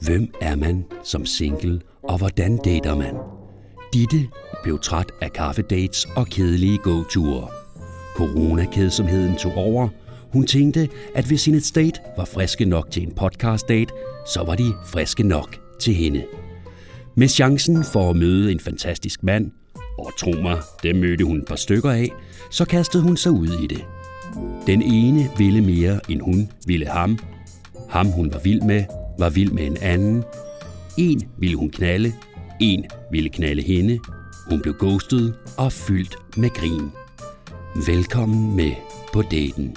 Hvem er man som single, og hvordan dater man? Ditte blev træt af kaffedates og kedelige gåture. Coronakedsomheden tog over. Hun tænkte, at hvis hendes date var friske nok til en podcast date, så var de friske nok til hende. Med chancen for at møde en fantastisk mand, og tro mig, det mødte hun et par stykker af, så kastede hun sig ud i det. Den ene ville mere, end hun ville ham. Ham hun var vild med, var vild med en anden. En ville hun knalde, en ville knalde hende. Hun blev ghostet og fyldt med grin. Velkommen med på daten.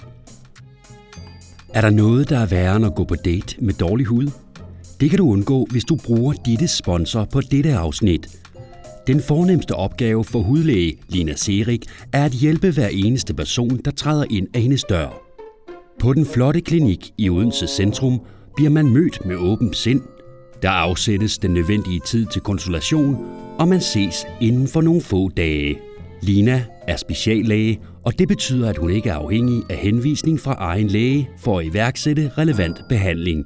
Er der noget, der er værre end at gå på date med dårlig hud? Det kan du undgå, hvis du bruger ditte sponsor på dette afsnit. Den fornemmeste opgave for hudlæge Lina Serik er at hjælpe hver eneste person, der træder ind af hendes dør. På den flotte klinik i Odense Centrum bliver man mødt med åben sind. Der afsættes den nødvendige tid til konsultation, og man ses inden for nogle få dage. Lina er speciallæge, og det betyder, at hun ikke er afhængig af henvisning fra egen læge for at iværksætte relevant behandling.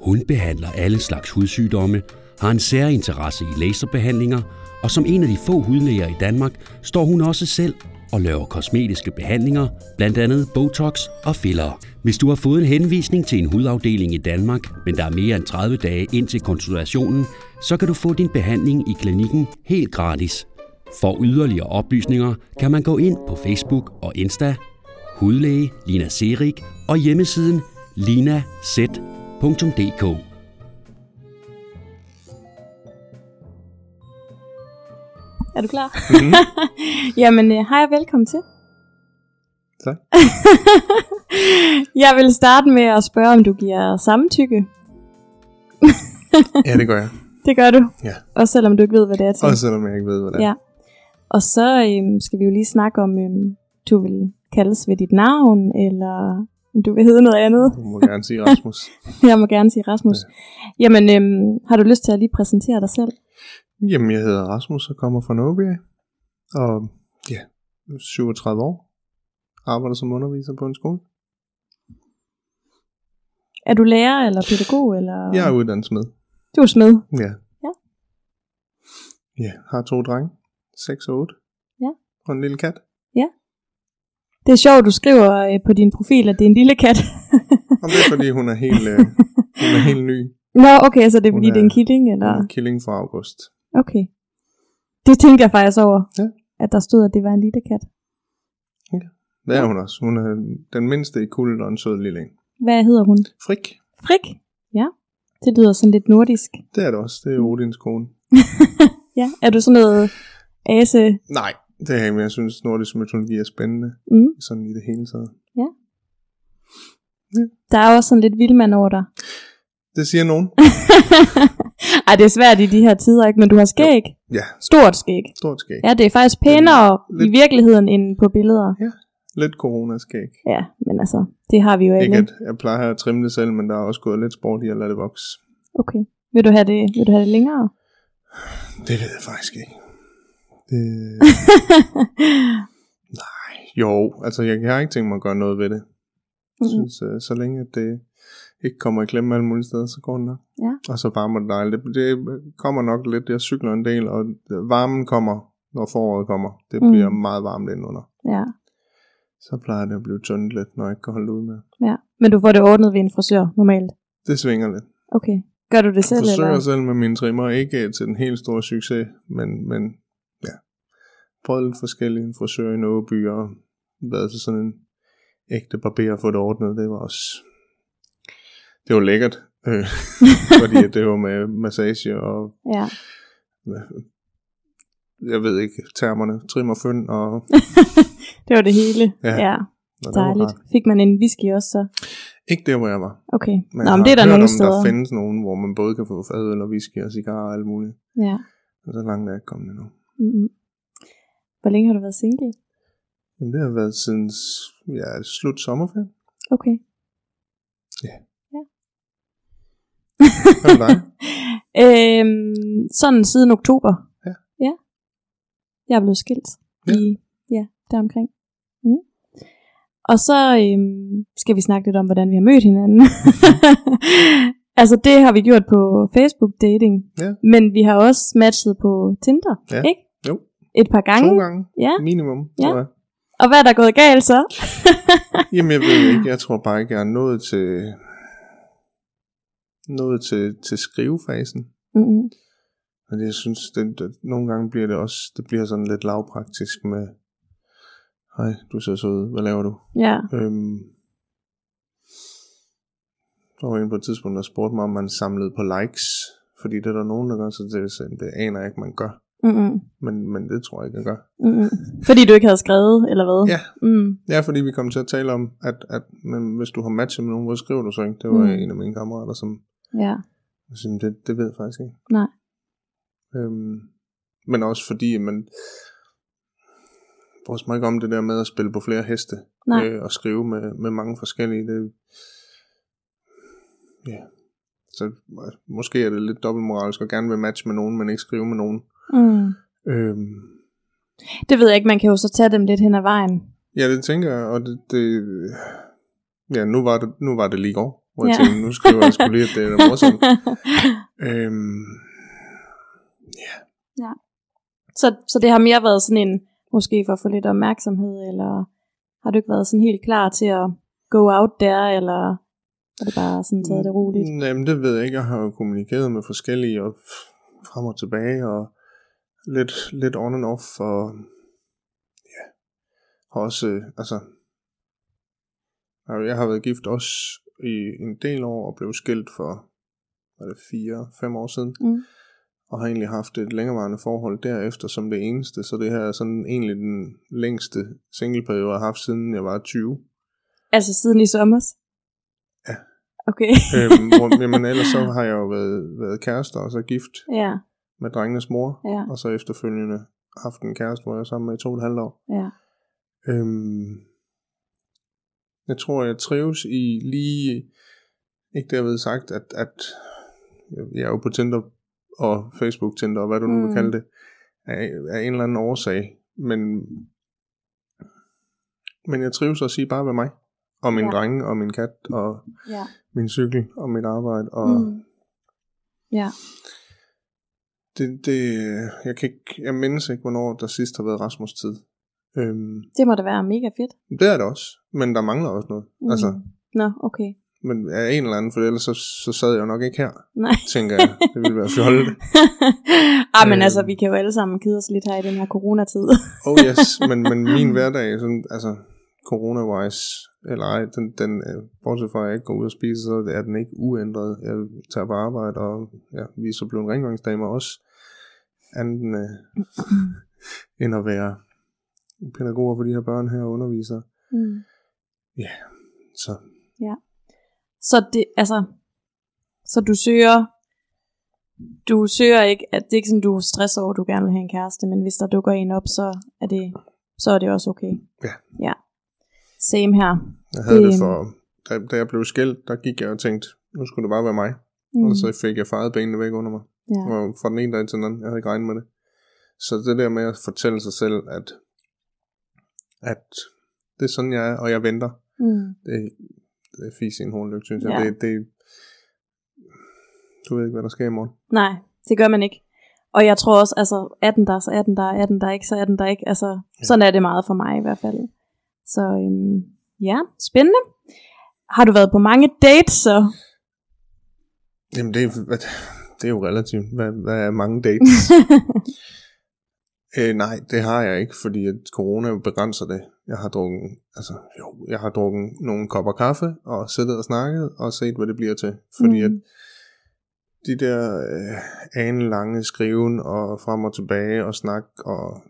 Hun behandler alle slags hudsygdomme, har en særinteresse i laserbehandlinger, og som en af de få hudlæger i Danmark står hun også selv og laver kosmetiske behandlinger, blandt andet Botox og filler. Hvis du har fået en henvisning til en hudafdeling i Danmark, men der er mere end 30 dage ind til konsultationen, så kan du få din behandling i klinikken helt gratis. For yderligere oplysninger kan man gå ind på Facebook og Insta, hudlæge Lina Serik og hjemmesiden linaz.dk. Er du klar? Mhm. Jamen, øh, hej og velkommen til. Tak. jeg vil starte med at spørge, om du giver samtykke. Ja, det gør jeg. Det gør du. Ja. Også selvom du ikke ved, hvad det er til. Også selvom jeg ikke ved, hvad det er. Ja. Og så øhm, skal vi jo lige snakke om, øhm, du vil kaldes ved dit navn, eller om du vil hedde noget andet. Du må gerne sige Rasmus. Jeg må gerne sige Rasmus. Ja. Jamen, øhm, har du lyst til at lige præsentere dig selv? Jamen, jeg hedder Rasmus og kommer fra Nåby. Og ja, 37 år. Arbejder som underviser på en skole. Er du lærer eller pædagog? Eller? Jeg er uddannet smed. Du er smed. Ja. Ja. Ja, har to drenge. 6 og 8. Ja. Og en lille kat. Det er sjovt, du skriver øh, på din profil, at det er en lille kat. Og det er fordi, hun er helt, øh, hun er helt ny. Nå, okay, så det er fordi, det er en killing, eller? Er killing fra august. Okay. Det tænkte jeg faktisk over, Ja. at der stod, at det var en lille kat. Det er hun også. Hun er den mindste i kulden og en sød lille en. Hvad hedder hun? Frik. Frik? Ja. Det lyder sådan lidt nordisk. Det er det også. Det er Odins kone. Ja. Er du sådan noget ase? Nej, det er jeg ikke, jeg synes, nordisk mytologi er spændende. Mm. Sådan i det hele taget. Der er også sådan lidt vildmand over dig. Det siger nogen. Ej, det er svært i de her tider, ikke? Men du har skæg. Ja, Stort skæg. stort skæg. Ja, det er faktisk pænere Lidt- i virkeligheden end på billeder. Lidt coronaskæg. Ja, men altså, det har vi jo Ikke alle. at jeg plejer at trimme det selv, men der er også gået lidt sport i at lade det vokse. Okay. Vil du have det, vil du have det længere? Det ved jeg faktisk ikke. Det... Nej, jo, altså jeg, jeg har ikke tænkt mig at gøre noget ved det. Jeg synes, uh, så længe at det ikke kommer i klemme alle mulige steder, så går det nok. Ja. Og så varmer det dejligt. Det, det kommer nok lidt, jeg cykler en del, og varmen kommer, når foråret kommer. Det Mm. bliver meget varmt indenunder. Ja. Så plejer det at blive tyndt lidt, når jeg ikke kan holde ud med. ja. Men du får det ordnet ved en frisør normalt? Det svinger lidt. Okay. Gør du det selv, Jeg forsøger eller? selv med mine trimmer, ikke til den helt store succes, men, men ja, prøvet lidt forskellige en frisør i Nåby, og været til sådan en ægte barber og få det ordnet, det var også, det var lækkert, øh, fordi det var med massage og, Ja. jeg ved ikke, termerne, trim og fynd, og, Det var det hele. Ja, ja. og Dejligt. Fik man en whisky også så? Ikke der, hvor jeg var. Okay. Men Nå, men det er der nogle om, steder. der findes nogen, hvor man både kan få fadøl og whisky og cigarer og alt muligt. Ja. Og så langt er jeg ikke kommet endnu. Mm-hmm. Hvor længe har du været single? Jamen, det har været siden ja, slut sommerferien. Okay. Ja. Hvad med dig? øhm, sådan siden oktober. Ja. Ja. Jeg er blevet skilt. Ja. I, ja, deromkring. Mm. Og så øhm, skal vi snakke lidt om, hvordan vi har mødt hinanden. Altså det har vi gjort på Facebook dating. Ja. Men vi har også matchet på Tinder, Ja. ikke? Jo. Et par gange. To gange Ja. minimum, Ja. tror jeg. Og hvad er der gået galt så? Jamen, jeg ved ikke. Jeg tror bare ikke, jeg er nået til, nået til, til skrivefasen. Mm-hmm. Men jeg synes, det, det, nogle gange bliver det også, det bliver sådan lidt lavpraktisk med, hej, du ser så ud, hvad laver du? Ja. Øhm, der var en på et tidspunkt, der spurgte mig, om man samlede på likes, fordi det er der nogen, der gør, så det, det aner jeg ikke, man gør. Mm-hmm. Men, men det tror jeg ikke, jeg gør. Mm-hmm. Fordi du ikke havde skrevet, eller hvad? Ja. Mm. Ja, fordi vi kom til at tale om, at, at men hvis du har matchet med nogen, hvor skriver du så ikke? Det var mm. en af mine kammerater, som Ja. synes, det, det ved jeg faktisk ikke. Nej. Øhm, men også fordi, man bryder mig ikke om det der med at spille på flere heste. Nej. Øh, og skrive med, med mange forskellige. Det, ja. Så øh, måske er det lidt dobbeltmoralsk at gerne vil matche med nogen, men ikke skrive med nogen. Mm. Øhm, Det ved jeg ikke, man kan jo så tage dem lidt hen ad vejen. Ja, det tænker jeg, og det, det ja, nu var det, nu var det lige går, hvor jeg Ja. tænkte, nu skriver jeg sgu lige, at det er morsomt. øhm, så, så det har mere været sådan en, måske for at få lidt opmærksomhed, eller har du ikke været sådan helt klar til at go out there, eller har det bare sådan taget det roligt? Nej, men det ved jeg ikke. Jeg har jo kommunikeret med forskellige, og frem og tilbage, og lidt, lidt on and off, og ja, har også, øh, altså, jeg har været gift også i en del år, og blev skilt for, var det fire, fem år siden. Mm. og har egentlig haft et længerevarende forhold derefter som det eneste, så det her er sådan egentlig den længste singleperiode, jeg har haft siden jeg var 20. Altså siden i sommer? Ja. Okay. øhm, hvor, jamen ellers så har jeg jo været, været kærester og så gift ja, med drengenes mor, ja, og så efterfølgende haft en kæreste, hvor jeg er sammen med i to og et halvt år. ja. Øhm, jeg tror, jeg trives i lige, ikke derved sagt, at, at jeg er jo på Tinder og Facebook Tinder, og hvad du nu Mm. vil kalde det, af, af en eller anden årsag. Men, men jeg trives også i bare ved mig, og min Ja. ja. drenge, og min kat, og ja. min cykel, og mit arbejde, og Mm. Ja, det, det, jeg, kan ikke, jeg mindes ikke, hvornår der sidst har været Rasmus tid. Øhm, det må da være mega fedt. det er det også, men der mangler også noget. Mm. Altså, Nå, okay. Men af en eller anden, for ellers så, så sad jeg jo nok ikke her, Nej. tænker jeg. Det ville være fjollet. ah, men Øhm. altså, vi kan jo alle sammen kede os lidt her i den her coronatid. Oh yes, men, men min hverdag, sådan, altså corona-wise, eller ej, den, den, øh, bortset fra at jeg ikke går ud og spiser, så er den ikke uændret. Jeg tager på arbejde, og ja, vi er så blevet rengøringsdamer også. Anden øh, end at være pædagoger for de her børn her og undervisere. mm. Så Så det, altså, så du søger, du søger ikke, at det er ikke sådan, du stresser over, at du gerne vil have en kæreste, men hvis der dukker en op, så er det, så er det også okay. Ja. Ja. Same her. jeg havde det, Det- det for, da, da jeg blev skilt, der gik jeg og tænkte, nu skulle det bare være mig. Mm. Og så fik jeg faret benene væk under mig. ja. Og fra den ene dag til den anden, jeg havde ikke regnet med det. Så det der med at fortælle sig selv, at, at det er sådan, jeg er, og jeg venter, Mm. det, det er fis i en hornlygt, synes jeg. Ja. Det, det, du ved ikke, hvad der sker i morgen. Nej, det gør man ikke. Og jeg tror også, altså, er den der, så er den der, er den der ikke, så er den der ikke. Altså, Ja. sådan er det meget for mig i hvert fald. Så øhm, ja, spændende. Har du været på mange dates så? Jamen, det, er- det er jo relativt. Hvad, hvad er mange dates? øh, nej, det har jeg ikke, fordi at corona begrænser det. Jeg har drukket, altså, jo, jeg har drukket nogle kopper kaffe, og siddet og snakket, og set, hvad det bliver til. Fordi Mm. at de der øh, anelange skriven, og frem og tilbage, og snak, og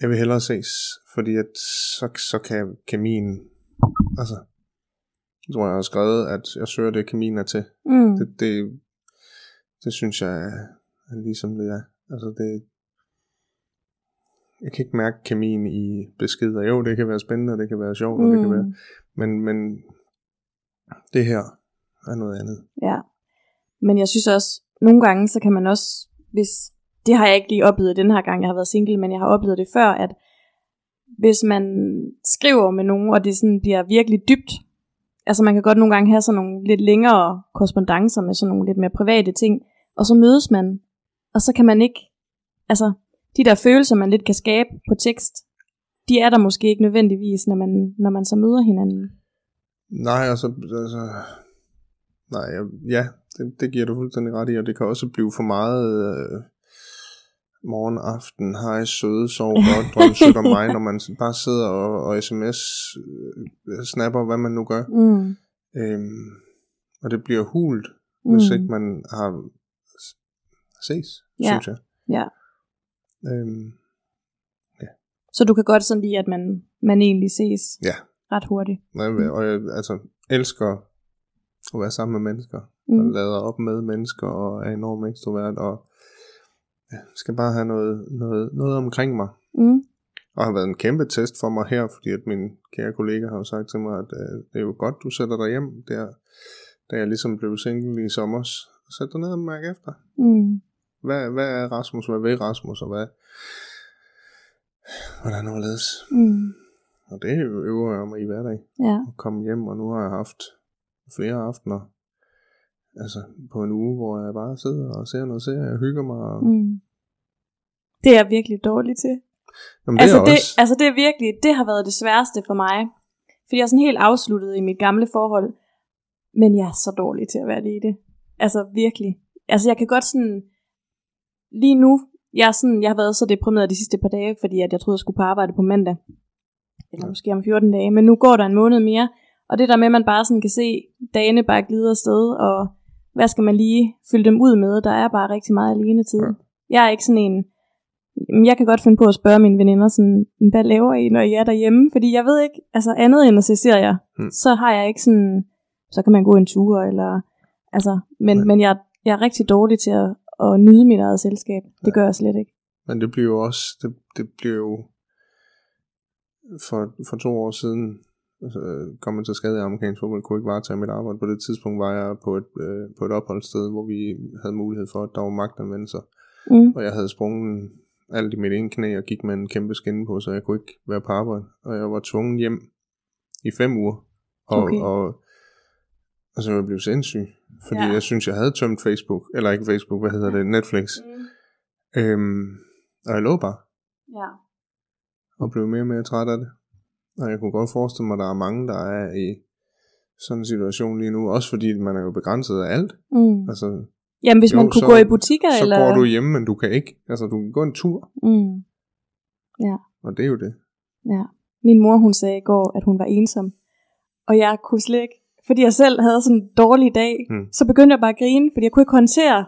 jeg vil hellere ses, fordi at så, så kan kemien, altså, jeg tror, jeg har skrevet, at jeg søger det, kemien er til. Mm. Det, det, det synes jeg er, er ligesom det er. Altså det, jeg kan ikke mærke kemien i beskeder. Jo, det kan være spændende, og det kan være sjovt, mm. og det kan være, men, men det her er noget andet. Ja. Men jeg synes også, nogle gange, så kan man også, hvis, det har jeg ikke lige oplevet den her gang, jeg har været single, men jeg har oplevet det før, at hvis man skriver med nogen, og det sådan bliver virkelig dybt, altså man kan godt nogle gange have sådan nogle lidt længere korrespondencer med sådan nogle lidt mere private ting, og så mødes man, og så kan man ikke, altså de der følelser, man lidt kan skabe på tekst, de er der måske ikke nødvendigvis, når man, når man så møder hinanden. Nej, altså, altså nej, ja, det, det giver du fuldstændig ret i, og det kan også blive for meget øh, morgen, aften, hej, søde, sov godt, drøm sødt om mig, når man bare sidder og, og sms øh, snapper, hvad man nu gør. Mm. Øhm, og det bliver hult, Mm. hvis ikke man har ses, Ja. synes jeg. Ja. Øhm, Så du kan godt sådan lide, at man, man egentlig ses ja, ret hurtigt. Nej, og jeg altså, elsker at være sammen med mennesker, mm. og Mm. lader op med mennesker, og er enormt ekstrovert, og ja, skal bare have noget, noget, noget omkring mig. Mm. Og har været en kæmpe test for mig her, fordi at min kære kollega har jo sagt til mig, at øh, det er jo godt, du sætter dig hjem der, da jeg ligesom blev single i sommer. Sæt dig ned og mærk efter. Mm. Hvad, hvad er Rasmus? Hvad vil Rasmus? Og hvad, hvordan overledes? Mm. Og det øver jeg mig i hverdag. Ja. at komme hjem, og nu har jeg haft flere aftener, altså på en uge, hvor jeg bare sidder og ser noget serie og hygger mig. Og, mm. Det er jeg virkelig dårlig til. Jamen, det altså, er det, også, altså det er virkelig, det har været det sværeste for mig. Fordi jeg er sådan helt afsluttet i mit gamle forhold. Men jeg er så dårlig til at være lige i det. Altså virkelig. Altså jeg kan godt sådan, lige nu, jeg, er sådan, jeg har været så deprimeret de sidste par dage, fordi at jeg troede, jeg skulle på arbejde på mandag. Eller måske om 14 dage. Men nu går der en måned mere. Og det der med, at man bare sådan kan se dagene bare glide afsted, og hvad skal man lige fylde dem ud med? Der er bare rigtig meget alene tid. Ja. Jeg er ikke sådan en, jeg kan godt finde på at spørge mine veninder sådan, hvad laver I, når I er derhjemme? Fordi jeg ved ikke, altså andet end at se serier, Hmm. så har jeg ikke sådan, så kan man gå en tur, eller, altså, men, men jeg, jeg er rigtig dårlig til at, at nyde mit eget selskab. Det gør jeg slet ikke. men det bliver jo også, det, det bliver jo, for, for to år siden, altså, kom jeg til skade af amerikansk fodbold, kunne ikke varetage mit arbejde. På det tidspunkt var jeg på et, øh, på et opholdssted, hvor vi havde mulighed for, at der var magtanvendelser. Mm. Og jeg havde sprunget alt i mit ene knæ og gik med en kæmpe skinne på, så jeg kunne ikke være på arbejde. Og jeg var tvunget hjem i fem uger. Og, Okay. og, og så jeg blev sindssyg. Fordi Ja. ja. jeg synes, jeg havde tømt Facebook. Eller ikke Facebook, hvad hedder det? Netflix. Mm. Øhm, og jeg lå bare Ja. og blev mere og mere træt af det. Og jeg kunne godt forestille mig, at der er mange, der er i sådan en situation lige nu. Også fordi man er jo begrænset af alt. Mm. Altså, Jamen, hvis Jo, man kunne så- gå i butikker, så eller... går du hjemme, men du kan ikke. Altså, du kan gå en tur. Mm. Og det er jo det. Ja. Min mor, hun sagde i går, at hun var ensom. Og jeg kunne slet ikke, fordi jeg selv havde sådan en dårlig dag, Mm. så begyndte jeg bare at grine, fordi jeg kunne ikke håndtere,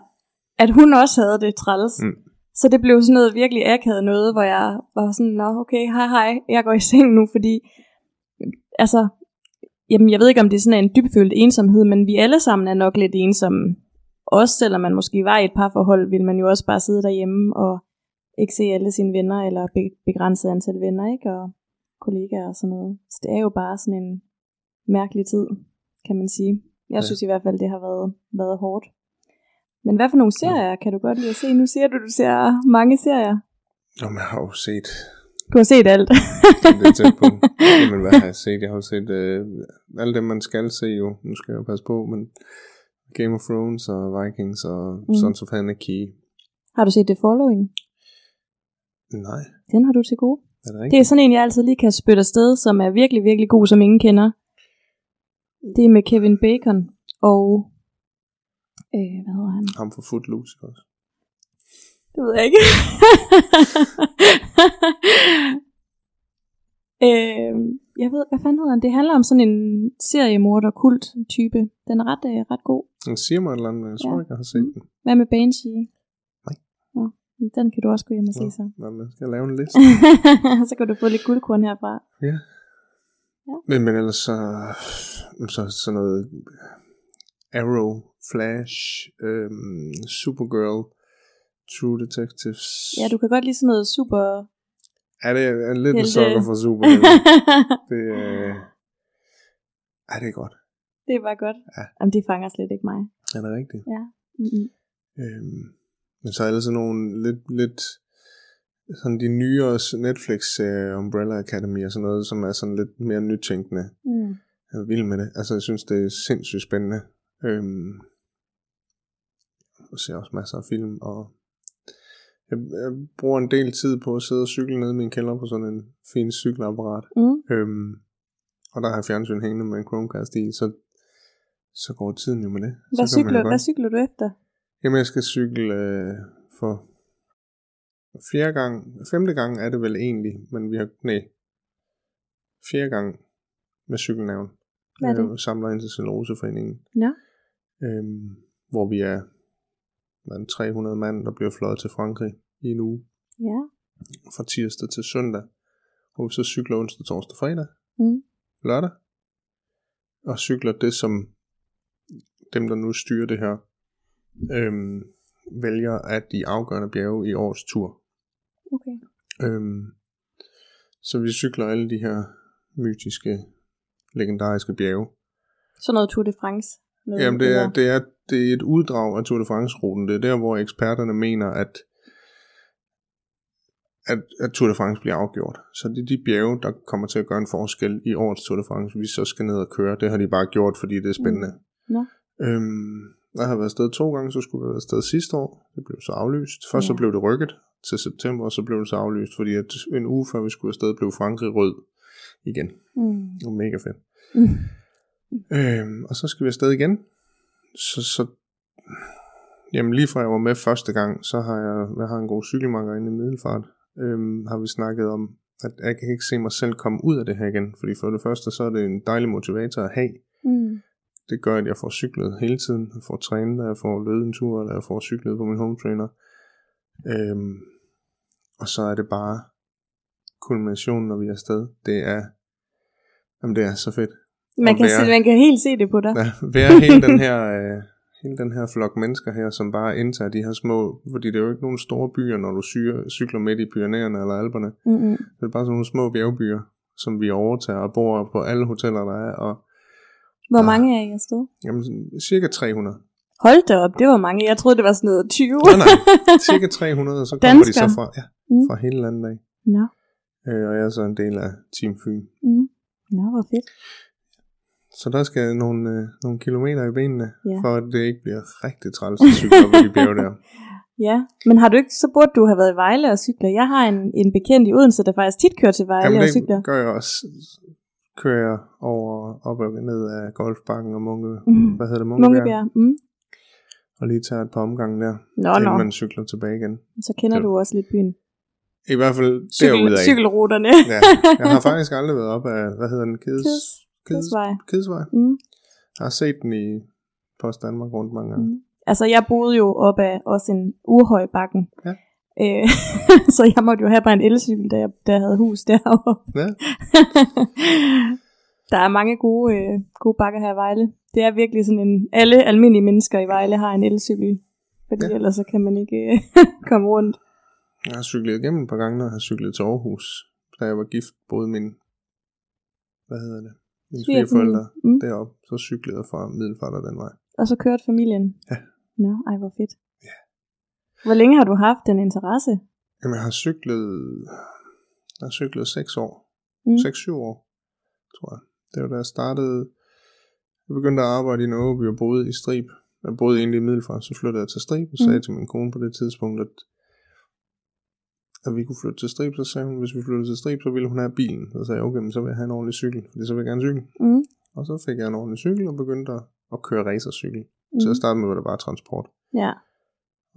at hun også havde det træls. Mm. Så det blev sådan noget virkelig akavet noget, hvor jeg var sådan, nå okay, hej hej, jeg går i seng nu, fordi, altså, jamen jeg ved ikke, om det er sådan en dybfølt ensomhed, men vi alle sammen er nok lidt ensomme. Også selvom man måske var i et parforhold, ville man jo også bare sidde derhjemme og ikke se alle sine venner, eller be- begrænset antal venner, ikke? Og kollegaer og sådan noget. Så det er jo bare sådan en mærkelig tid, kan man sige. Jeg Ja. synes i hvert fald, det har været, været hårdt. Men hvad for nogle serier kan du godt lide at se? Nu siger du, du ser mange serier. Jamen, jeg har jo set Du har set alt. det er tæt på. Jamen, hvad har jeg set? Jeg har jo set øh, alle dem, man skal se jo. Nu skal jeg jo passe på, men Game of Thrones og Vikings og Mm. Sons of Anarchy. har du set The Following? Nej, Den har du til gode. er det Det er sådan en, jeg altid lige kan spytte afsted, som er virkelig, virkelig god, som ingen kender. Det er med Kevin Bacon og... Øh, hvad hedder han? Ham for Footloose også. Det ved jeg ikke. øh, jeg ved, hvad fanden hedder han? Det handler om sådan en seriemorder kult type. Den er ret, øh, ret god. Den siger mig et eller andet, men jeg tror Ja. ikke, jeg har set den. Hvad med Banshee? Nej. Nå, den kan du også gå hjem og se så. Nå, men skal jeg lave en liste? så kan du få lidt guldkorn herfra. ja. Ja. Men, men ellers så, så sådan noget Arrow, Flash, øhm, Supergirl, True Detectives. Ja, du kan godt lide sådan noget super... Er det er lidt en Helte. sukker for Supergirl? det, øh, er det er godt. det er bare godt. Ja. Jamen, det fanger slet ikke mig. Er det rigtigt? Ja. Mm-hmm. Øhm, men så er der sådan nogle lidt, lidt sådan de nyere Netflix-serier, Umbrella Academy og sådan noget, som er sådan lidt mere nytænkende. Mm. jeg er vild med det. Altså, jeg synes, det er sindssygt spændende. Øhm, jeg ser også masser af film, og jeg, jeg bruger en del tid på at sidde og cykle nede i min kælder på sådan en fin cykelapparat. Mm. Øhm, og der har jeg fjernsyn hængende med en Chromecast i, så, så går tiden jo med det. Hvad, så cykler, hvad cykler du efter? Jamen, jeg skal cykle øh, for fjerde gang, femte gang er det vel egentlig, men vi har, nej, fjerde gang med cykelnævn. Hvad er det? Øh, samler ind til Celluloseforeningen, Nå. øhm, hvor vi er det, 300 mand, der bliver fløjet til Frankrig i en uge, Ja. fra tirsdag til søndag, hvor vi så cykler onsdag, torsdag, fredag, Mm. lørdag, og cykler det, som dem, der nu styrer det her, øhm, vælger at de afgørende bjerge i årets tur. Okay. Øhm, så vi cykler alle de her mytiske, legendariske bjerge. Sådan noget Tour de France. Noget Jamen, det er, det, er, det er et uddrag af Tour de France-ruten. Det er der, hvor eksperterne mener, at, at, at Tour de France bliver afgjort. Så det er de bjerge, der kommer til at gøre en forskel i årets Tour de France, vi så skal ned og køre. Det har de bare gjort, fordi det er spændende. Nå. Øhm, jeg har været afsted to gange, så skulle jeg være afsted sidste år. Det blev så aflyst. Først ja. så blev det rykket til september, og så blev det så aflyst, fordi at en uge før vi skulle afsted, blev Frankrig rød igen. Mm. Det var mega fedt. Mm. Øhm, og så skal vi afsted igen. Så, så jamen lige fra jeg var med første gang, så har jeg, jeg har en god cykelmarker inde i Middelfart, øhm, har vi snakket om, at jeg kan ikke se mig selv komme ud af det her igen, fordi for det første, så er det en dejlig motivator at have. Mm. Det gør, at jeg får cyklet hele tiden, jeg får trænet, jeg får løbet en tur, eller jeg får cyklet på min home trainer. Øhm, og så er det bare kulminationen, når vi er afsted. Det er, jamen det er så fedt. Man, kan være- se, man kan helt se det på dig. Ja, være hele den her, øh, hele den her flok mennesker her, som bare indtager de her små, fordi det er jo ikke nogen store byer, når du syr, cykler midt i Pyrenæerne eller Alperne. Mm-mm. Det er bare sådan nogle små bjergbyer, som vi overtager og bor på alle hoteller, der er, og Hvor mange er I afsted? jamen, cirka 300. Hold da op, det var mange. Jeg troede, det var sådan noget 20. Nej, nej, cirka 300, og så kommer de så fra, ja, Mm. fra hele landet af. Nå. Øh, og jeg er så en del af Team Fyn. Mm. Nå, hvor fedt. Så der skal nogle, øh, nogle kilometer i benene, Ja. for at det ikke bliver rigtig træls at cykle op ad de bjerge der. Ja, men har du ikke, så burde du have været i Vejle og cykler. Jeg har en, en bekendt i Odense, der faktisk tit kører til Vejle Jamen og cykler. det gør jeg også. Kører jeg over, op og ned af golfbakken og Munke, Mhm. hvad hedder det, Munkebjerg, Mungebjerg. Mm. Og lige tager et par omgange der, Nå, inden nå. man cykler tilbage igen. Så kender Det- du også lidt byen. I hvert fald Cykel, derudad. cykelruterne. Ja, jeg har faktisk aldrig været op af, hvad hedder den, Keds, Keds, Kedsvej. Kedsvej. Mm. Jeg har set den i Post Danmark rundt mange gange. Mm. Altså, jeg boede jo op af også en urhøj bakken. Ja. Øh, så jeg måtte jo have bare en elcykel, da jeg, da jeg havde hus deroppe. Ja, Der er mange gode, øh, gode bakker her i Vejle. Det er virkelig sådan en... Alle almindelige mennesker i Vejle har en elcykel. Fordi Ja. ellers så kan man ikke øh, komme rundt. jeg har cyklet igennem et par gange, når jeg har cyklet til Aarhus. Da jeg var gift, boede min, hvad hedder det, mine svigerforældre Mm. deroppe. Så cyklede jeg fra Middelfart og den vej. Og så kørte familien. Ja. Nå, ej hvor fedt. Ja. Hvor længe har du haft den interesse? Jamen, jeg har cyklet, jeg har cyklet 6 år. Mm. 6-7 år, tror jeg. Det var da jeg startede, jeg begyndte at arbejde i Norge, og boede i Strib. Jeg boede egentlig i Middelfart, så flyttede jeg til Strib, og sagde Mm. til min kone på det tidspunkt, at, at vi kunne flytte til Strib, så sagde hun, hvis vi flyttede til Strib, så ville hun have bilen. Så sagde jeg, okay, men så vil jeg have en ordentlig cykel, fordi så vil jeg gerne cykle. Mm. Og så fik jeg en ordentlig cykel, og begyndte at, at køre racercykel. Mm. Til at starte med var det bare transport. Ja.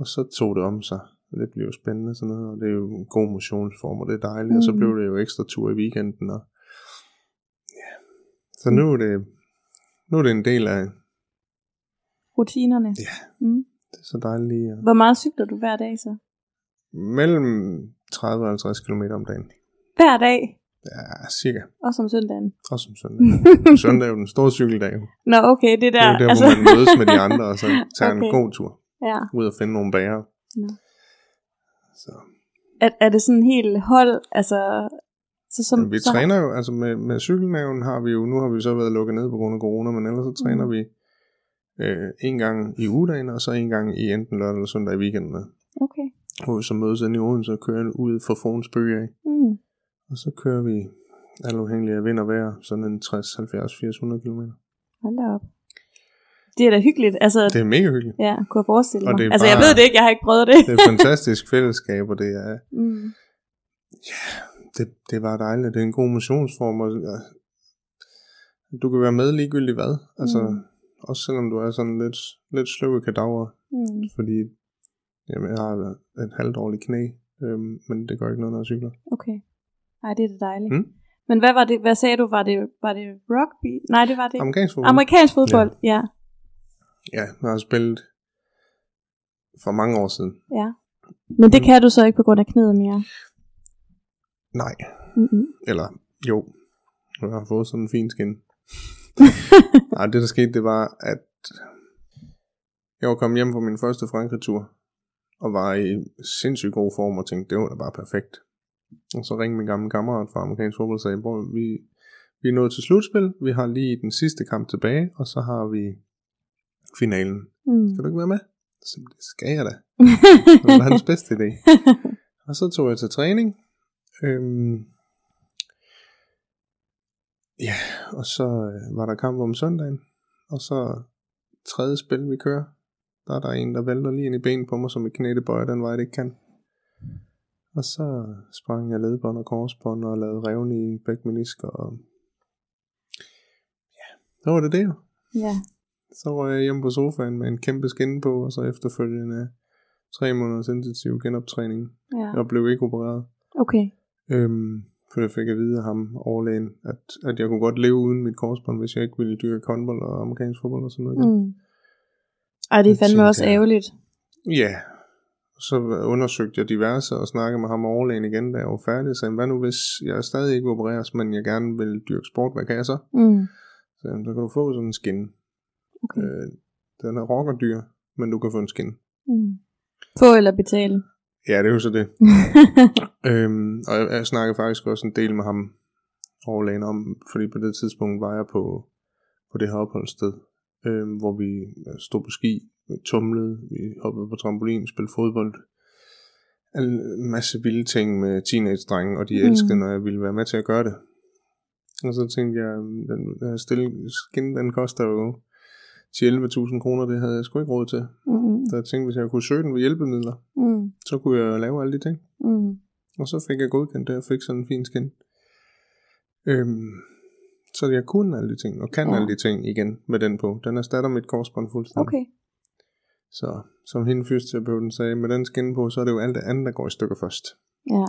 Og så tog det om sig. Det blev jo spændende sådan noget, og det er jo en god motionsform, og det er dejligt. Mm. Og så Mhm. blev det jo ekstra tur i weekenden. Og... Ja. Så nu er, det, nu er det en del af, Rutinerne. Ja. Mm. det er så dejligt lige. at- Hvor meget cykler du hver dag så? Mellem 30 og 50 km om dagen. Hver dag? Ja, cirka. Også om søndagen? Også om søndag. søndag er jo den store cykeldag. Nå, okay, det Det der. er jo der, altså... hvor man mødes med de andre, og så tager okay. en god tur. ja. Ud og finde nogle bager. Nå. Så. Er, er det sådan helt hold, altså... Så som, Men vi så, træner jo, altså med, med cykelnaven har vi jo, nu har vi så været lukket ned på grund af corona, men ellers så træner Mm. vi øh, en gang i ugedagen, og så en gang i enten lørdag eller søndag i weekenden. Okay. Hvor vi så mødes inde i Odense og kører ud for Fons af. Mm. Og så kører vi alt afhængig af vind og vejr, sådan en 60, 70, 80, 100 km. Hold da op. Det er da hyggeligt. Altså, Det er mega hyggeligt. ja, kunne jeg forestille Og mig. det er Altså, jeg bare- ved det ikke, jeg har ikke prøvet det. Det er et fantastisk fællesskab, og det er, Mm. Det, det er bare dejligt. Det er en god motionsform, og ja, du kan være med ligegyldigt hvad. Altså, Mm. mm. også selvom du er sådan lidt, lidt sløv i kadaver, Mm. fordi jamen, jeg har et halvt dårligt knæ, øhm, men det gør ikke noget, når jeg cykler. Okay. Nej, det er da dejligt. Mm. Men hvad var det, hvad sagde du, var det, var det rugby? Nej, det var det. Amerikansk fodbold. Amerikansk fodbold, ja. ja, jeg har spillet for mange år siden. ja. Men det kan du så ikke på grund af knæet mere. Nej, Mm-hmm. eller jo, jeg har fået sådan en fin skin. Nej, det der skete, det var, at jeg var kommet hjem fra min første Frankrig-tur, og var i sindssygt god form, og tænkte, det var da bare perfekt. Og så ringede min gamle kammerat fra amerikansk fodbold og sagde, "Bror, vi, vi er nået til slutspil, vi har lige den sidste kamp tilbage, og så har vi finalen. Mm. Kan du ikke være med? Så det skal jeg da. Det var hans bedste idé. Og så tog jeg til træning. Øhm, ja, og så øh, var der kamp om søndagen. Og så tredje spil, vi kører. Der er der en, der vælter lige ind i benet på mig, som i knædebøjer den vej, det ikke kan. Og så sprang jeg ledbånd og korsbånd og lavede revne i bækmenisk. Og ja, så var det det jo. ja. Så var jeg hjemme på sofaen med en kæmpe skin på, og så efterfølgende tre måneders intensiv genoptræning. ja. Jeg blev ikke opereret. Okay. Øhm, for jeg fik at vide af ham, overlægen, at, at jeg kunne godt leve uden mit korsbånd, hvis jeg ikke ville dyrke håndbold og amerikansk fodbold og sådan noget. igen. Mm. Ej, det er Jeg fandme tænkte, også ærgerligt. Ja, så undersøgte jeg diverse og snakkede med ham og overlægen igen, da jeg var færdig. Så hvad nu hvis jeg stadig ikke opereres, men jeg gerne vil dyrke sport, hvad kan jeg så? Mm. Så, så kan du få sådan en skin. Okay. Øh, den er rockerdyr, men du kan få en skin. Mm. Få eller betale. Ja, det er jo så det. Øhm, og jeg, jeg snakkede faktisk også en del med ham overlægen om, fordi på det tidspunkt var jeg på, på det her opholdssted, øhm, hvor vi øh, stod på ski, vi tumlede, vi hoppede på trampolin, spillede fodbold. En masse vilde ting med teenage-drenge, og de Mm. elskede, når jeg ville være med til at gøre det. Og så tænkte jeg, den den her stille skin, den koster jo 10-11.000 kroner, det havde jeg sgu ikke råd til. mm. Så jeg tænkte, hvis jeg kunne søge den ved hjælpemidler, Mm. så kunne jeg lave alle de ting. Mm. Og så fik jeg godkendt det, og fik sådan en fin skin. Øhm, så jeg kunne alle de ting, og kan Ja. alle de ting igen med den på. Den erstatter mit korsbånd fuldstændig. Okay. Så som hende fysioterapeuten sagde, med den skin på, så er det jo alt det andet, der går i stykker først. Ja.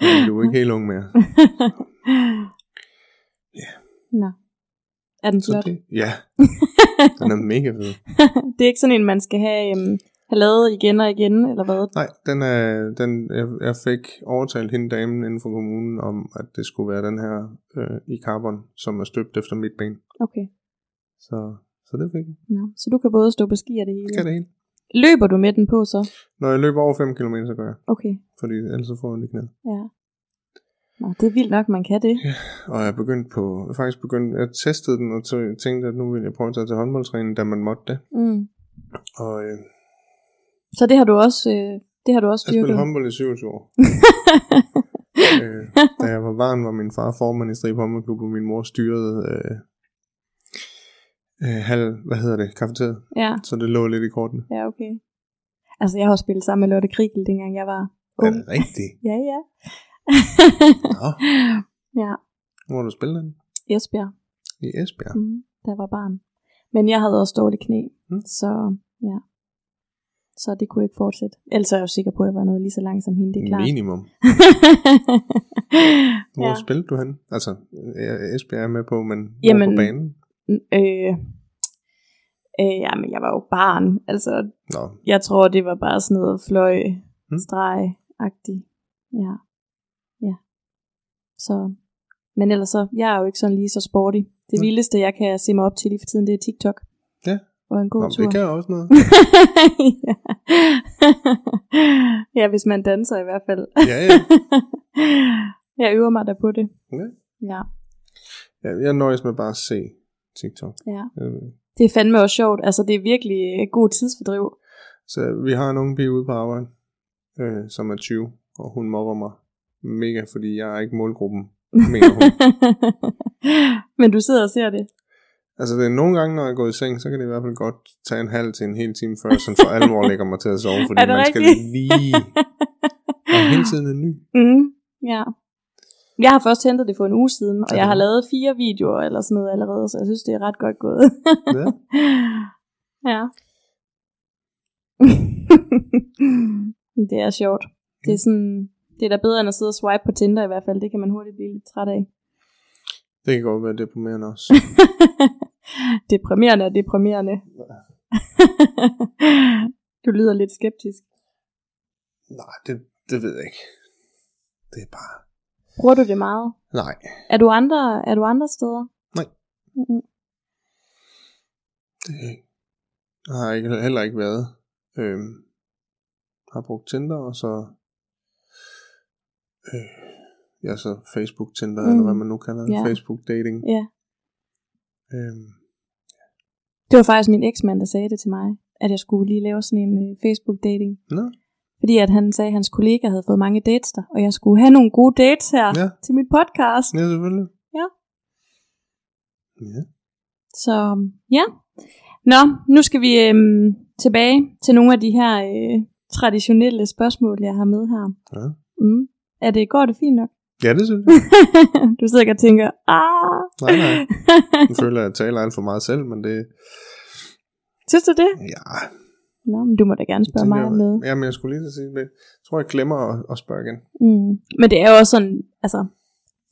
Fordi du er ikke helt ung mere. Ja. Nå. Er den Så flot? det, ja, den er mega fed. det er ikke sådan en, man skal have, um, have lavet igen og igen, eller hvad? Nej, den er, den, jeg, jeg fik overtalt hende damen inden for kommunen om, at det skulle være den her øh, i carbon, som er støbt efter mit ben. Okay. Så, så det fik jeg. Nå. Så du kan både stå på ski og det hele. Kan det hele. Løber du med den på så? Når jeg løber over 5 km, så gør jeg. Okay. Fordi ellers så får jeg ondt i knæet. Ja. Nå, det er vildt nok, man kan det. Og jeg er begyndt på, jeg er faktisk begyndt, jeg testede den og tø- tænkte, at nu vil jeg prøve at tage til håndboldtræning, da man måtte det. Mm. Og øh, Så det har du også, øh, det har du også jeg styrket. spillede håndbold i 27 år. øh, da jeg var barn, var min far formand i Strib Håndboldklub, og min mor styrede øh, øh, halv, hvad hedder det, kafeteriet. ja, Så det lå lidt i kortene. ja, okay. Altså, jeg har også spillet sammen med Lotte Krigel, dengang jeg var Er ung. det rigtigt? Ja, ja. Nå, ja, hvor du spillet den? Esbjerg, I Esbjerg. mm, da jeg var barn. Men jeg havde også dårligt knæ, Mm. så ja. Så det kunne ikke fortsætte. Ellers er jeg jo sikker på, at jeg var noget lige så langt som hende, det er klart. Minimum. Hvor ja. ja. spillede du hen? Altså, Esbjerg er med på, men hvor Jamen, på banen? Øh, øh, jamen, jeg var jo barn. Altså, Nå, jeg tror, det var bare sådan noget fløj, Mm. streg-agtigt. Ja. Ja. Så, men ellers så, jeg er jo ikke sådan lige så sporty. Det vildeste, jeg kan se mig op til lige for tiden, det er TikTok. Ja. Og en god Nå, tur. det kan jeg også noget. ja. ja, hvis man danser i hvert fald. Ja, ja. jeg øver mig da på det. ja. Ja. ja jeg nøjes med bare at se TikTok. ja. Øh, Det er fandme også sjovt. Altså, det er virkelig øh, god tidsfordriv. Så vi har en unge pige ude på arbejde, øh, som er 20, og hun mobber mig mega, fordi jeg er ikke målgruppen mener hun. Men du sidder og ser det. Altså det er nogle gange, når jeg går i seng, så kan det i hvert fald godt tage en halv til en hel time før, sådan for alvor lægger mig til at sove, fordi Er det man skal rigtigt? lige... Og hele tiden en ny. Mm, ja. Jeg har først hentet det for en uge siden, og Er jeg har lavet fire videoer eller sådan noget allerede, så jeg synes, det er ret godt gået. Ja. ja. det er sjovt. Det er sådan, det er da bedre end at sidde og swipe på Tinder i hvert fald. Det kan man hurtigt blive lidt træt af. Det kan godt være deprimerende også. deprimerende og deprimerende. du lyder lidt skeptisk. Nej, det, det ved jeg ikke. Det er bare... Bruger du det meget? Nej, Er du andre, er du andre steder? Nej. Mm-mm. det har jeg ikke, heller ikke været. Øhm, har brugt Tinder, og så... Øh, ja, så Facebook Tinder, mm. eller hvad man nu kalder det. Ja. Facebook dating. Ja. Øhm, Det var faktisk min eksmand, der sagde det til mig, at jeg skulle lige lave sådan en øh, Facebook-dating. Nå, Fordi at han sagde, at hans kollega havde fået mange dates der, og jeg skulle have nogle gode dates her Ja. til mit podcast. ja, selvfølgelig. Ja. Ja. Så ja. Nå, nu skal vi øhm, tilbage til nogle af de her øh, traditionelle spørgsmål, jeg har med her. Ja. Mm. Er det, går det fint nok? Ja, det synes jeg. du sidder ikke og tænker, ah. Nej, nej. Jeg føler, at jeg taler alt for meget selv, men det... Synes du det? Ja, Nå, men du må da gerne spørge mig om noget. Jamen, jeg skulle lige at sige. Jeg tror, jeg glemmer at, at spørge igen. Mm. Men det er jo også sådan, altså,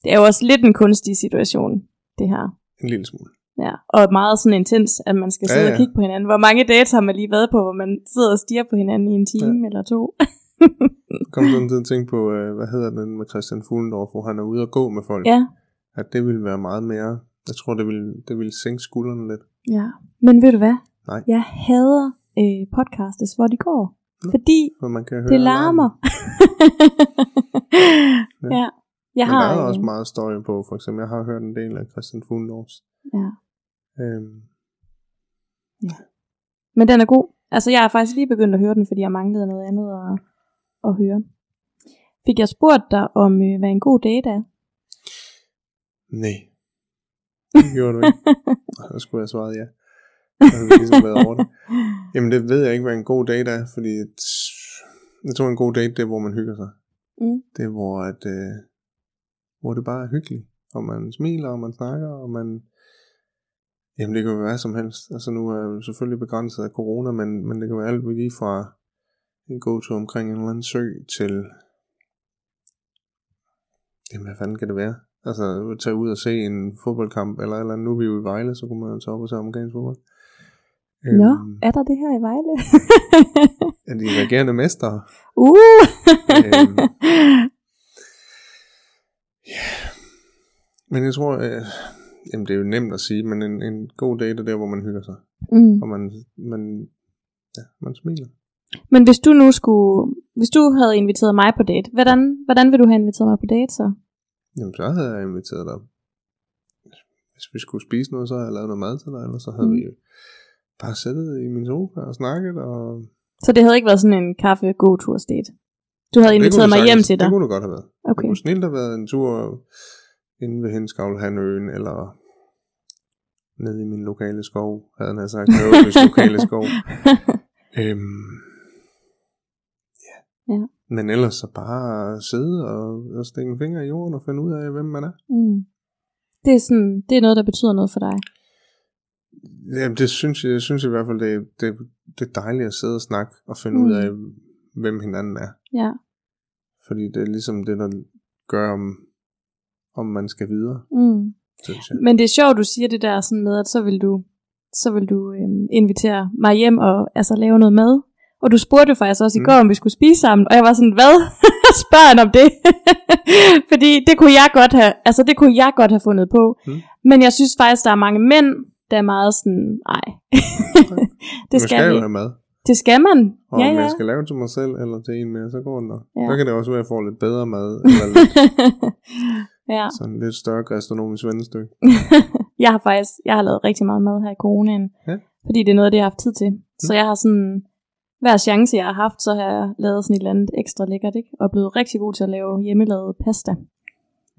det er jo også lidt en kunstig situation, det her. En lille smule. Ja, og meget sådan intens, at man skal sidde ja, ja. og kigge på hinanden. Hvor mange dates har man lige været på, hvor man sidder og stiger på hinanden i en time ja. eller to? Kom sådan til at tænke på, øh, hvad hedder den med Christian Fuglendorf, hvor han er ude og gå med folk. ja, At det ville være meget mere... Jeg tror, det ville, det ville sænke skuldrene lidt. ja. Men ved du hvad? Nej. Jeg hader øh, podcastes, hvor de går. Nå. Fordi For man kan høre det larmer. Ja. ja. Jeg Men har, der er øh, også meget støj på, for eksempel. Jeg har hørt en del af Christian Fuglendorfs. ja. Øhm, Men den er god. Altså, jeg har faktisk lige begyndt at høre den, fordi jeg manglede noget andet at, at høre. Fik jeg spurgt dig om, øh, hvad en god date er? nej. Det gjorde du ikke. Så skulle jeg svaret ja. Så havde vi ligesom været over det. Jamen, det ved jeg ikke, hvad en god date er, fordi jeg tror, en god date, det er, hvor man hygger sig. Mm. Det er, hvor, at, øh, hvor det bare er hyggeligt. Og man smiler, og man snakker, og man... Jamen, det kan jo være som helst. Altså, nu er jeg jo selvfølgelig begrænset af corona, men, men det kan være alt lige fra en gåtur omkring en eller anden sø til... Jamen, hvad fanden kan det være? Altså, tage ud og se en fodboldkamp, eller, eller nu er vi jo i Vejle, så kunne man jo tage op og se amerikansk fodbold. Nå, Øhm, er der det her i Vejle? er de regerende mestre? uh! Øhm. Men jeg tror, øh, jamen det er jo nemt at sige, men en, en god date er der, hvor man hygger sig. mm. Og man, man, ja, man smiler. Men hvis du nu skulle, hvis du havde inviteret mig på date, hvordan, hvordan vil du have inviteret mig på date så? Jamen så havde jeg inviteret dig. Hvis vi skulle spise noget, så havde jeg lavet noget mad til dig, eller så havde Mm. vi bare siddet i min sofa og snakket. Og Så det havde ikke været sådan en kaffe go tur date. Du havde Det inviteret mig det hjem sagtens- til dig. Det kunne det godt have været. Det Okay. kunne snilt have været en tur inde ved Henskavlhanøen, eller nede i min lokale skov, havde han sagt, lokale skov. Øhm, ja. Men ellers så bare sidde og, og stikke en finger i jorden og finde ud af, hvem man er. Mm. Det er sådan, det er noget, der betyder noget for dig. Jamen, det synes jeg, jeg synes i hvert fald, det, er- det, det er dejligt at sidde og snakke og finde Mm. mm. ud af, hvem hinanden er. Ja. Fordi det er ligesom det, der gør, om, om man skal videre, Mm. Men det er sjovt, du siger det der sådan med, at så vil du, så vil du øhm, invitere mig hjem og altså, lave noget mad. Og du spurgte faktisk også i Mm. går, om vi skulle spise sammen. Og jeg var sådan, hvad? Spørg han om det. Fordi det kunne jeg godt have, altså det kunne jeg godt have fundet på. Mm. Men jeg synes faktisk, der er mange mænd, der er meget sådan, nej. det man skal, skal vi. have mad. Det skal man. Og ja, ja. jeg skal lave til mig selv eller til en mere, så går det nok. Ja. Så kan det også være, at jeg får lidt bedre mad, eller lidt, ja. sådan lidt større gastronomisk vennestykke. jeg har faktisk, jeg har lavet rigtig meget mad her i coronaen. Ja. Fordi det er noget det, jeg har haft tid til. Så jeg har sådan, hver chance jeg har haft, så har jeg lavet sådan et eller andet ekstra lækkert, ikke? Og blevet rigtig god til at lave hjemmelavet pasta.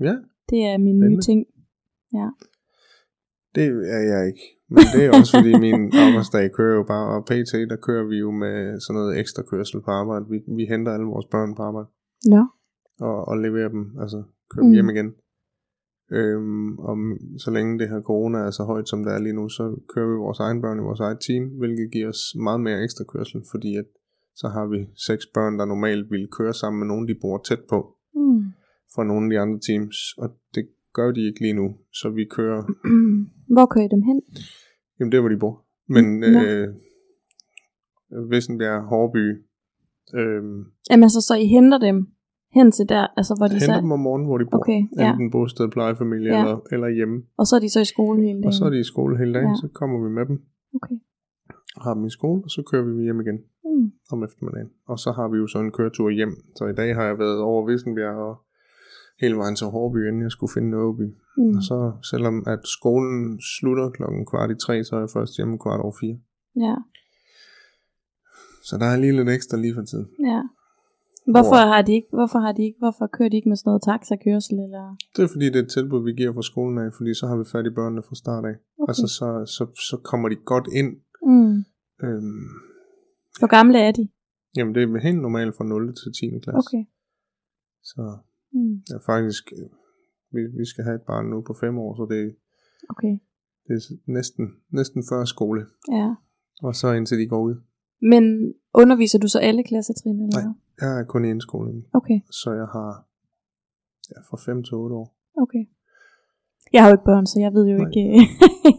Ja, Det er min nye ting. Det er jeg ikke. Men det er også fordi min arbejdsdag kører jo bare, og pt. der kører vi jo med sådan noget ekstra kørsel på arbejde. Vi, vi henter alle vores børn på arbejde Nå. og, og leverer dem, altså kører dem Mm. hjem igen. Øhm, og så længe det her corona er så højt som det er lige nu, så kører vi vores egen børn i vores eget team, hvilket giver os meget mere ekstra kørsel, fordi at så har vi seks børn, der normalt ville køre sammen med nogen, de bor tæt på, Mm. fra nogle af de andre teams, og det gør de ikke lige nu, så vi kører, Hvor kører I dem hen? jamen det er, hvor de bor. Men Nå. øh, Vissenbjerg, Hårby, øh, Jamen altså, så I henter dem hen til der, altså hvor de henter så... dem om morgenen, hvor de bor. Okay, ja. Enten bosted, plejefamilie Ja. eller, eller hjemme. Og så er de så i skole hele dagen. Og så er de i skole hele dagen, Ja. så kommer vi med dem, Okay. har dem i skole, og så kører vi hjem igen Mm. om eftermiddagen. Og så har vi jo så en køretur hjem. Så i dag har jeg været over Vissenbjerg og hele vejen til Hårby, inden jeg skulle finde Nåby. Mm. Og så selvom at skolen slutter klokken kvart i tre, så er jeg først hjemme kvart over fire. Ja, Så der er lige lidt ekstra lige for tiden. ja. Hvorfor har de ikke, hvorfor har de ikke, hvorfor kører de ikke med sådan noget taxakørsel, eller? Det er fordi, det er et tilbud, vi giver fra skolen af, fordi så har vi fat i børnene fra start af. Okay. Altså, så, så, så kommer de godt ind. Mm. Øhm, Hvor gamle er de? jamen, det er helt normalt fra 0 til 10. klasse. Okay. Så Mm. ja, faktisk, øh, vi, vi skal have et barn nu på 5 år, så det, Okay. det er næsten, næsten før skole. Ja. Og så indtil de går ud. Men underviser du så alle klassetrin, eller Nej. Jeg er kun i indskoling, Okay, så jeg har ja, fra 5 til 8 år. okay. Jeg har jo ikke børn, så jeg ved jo Nej. ikke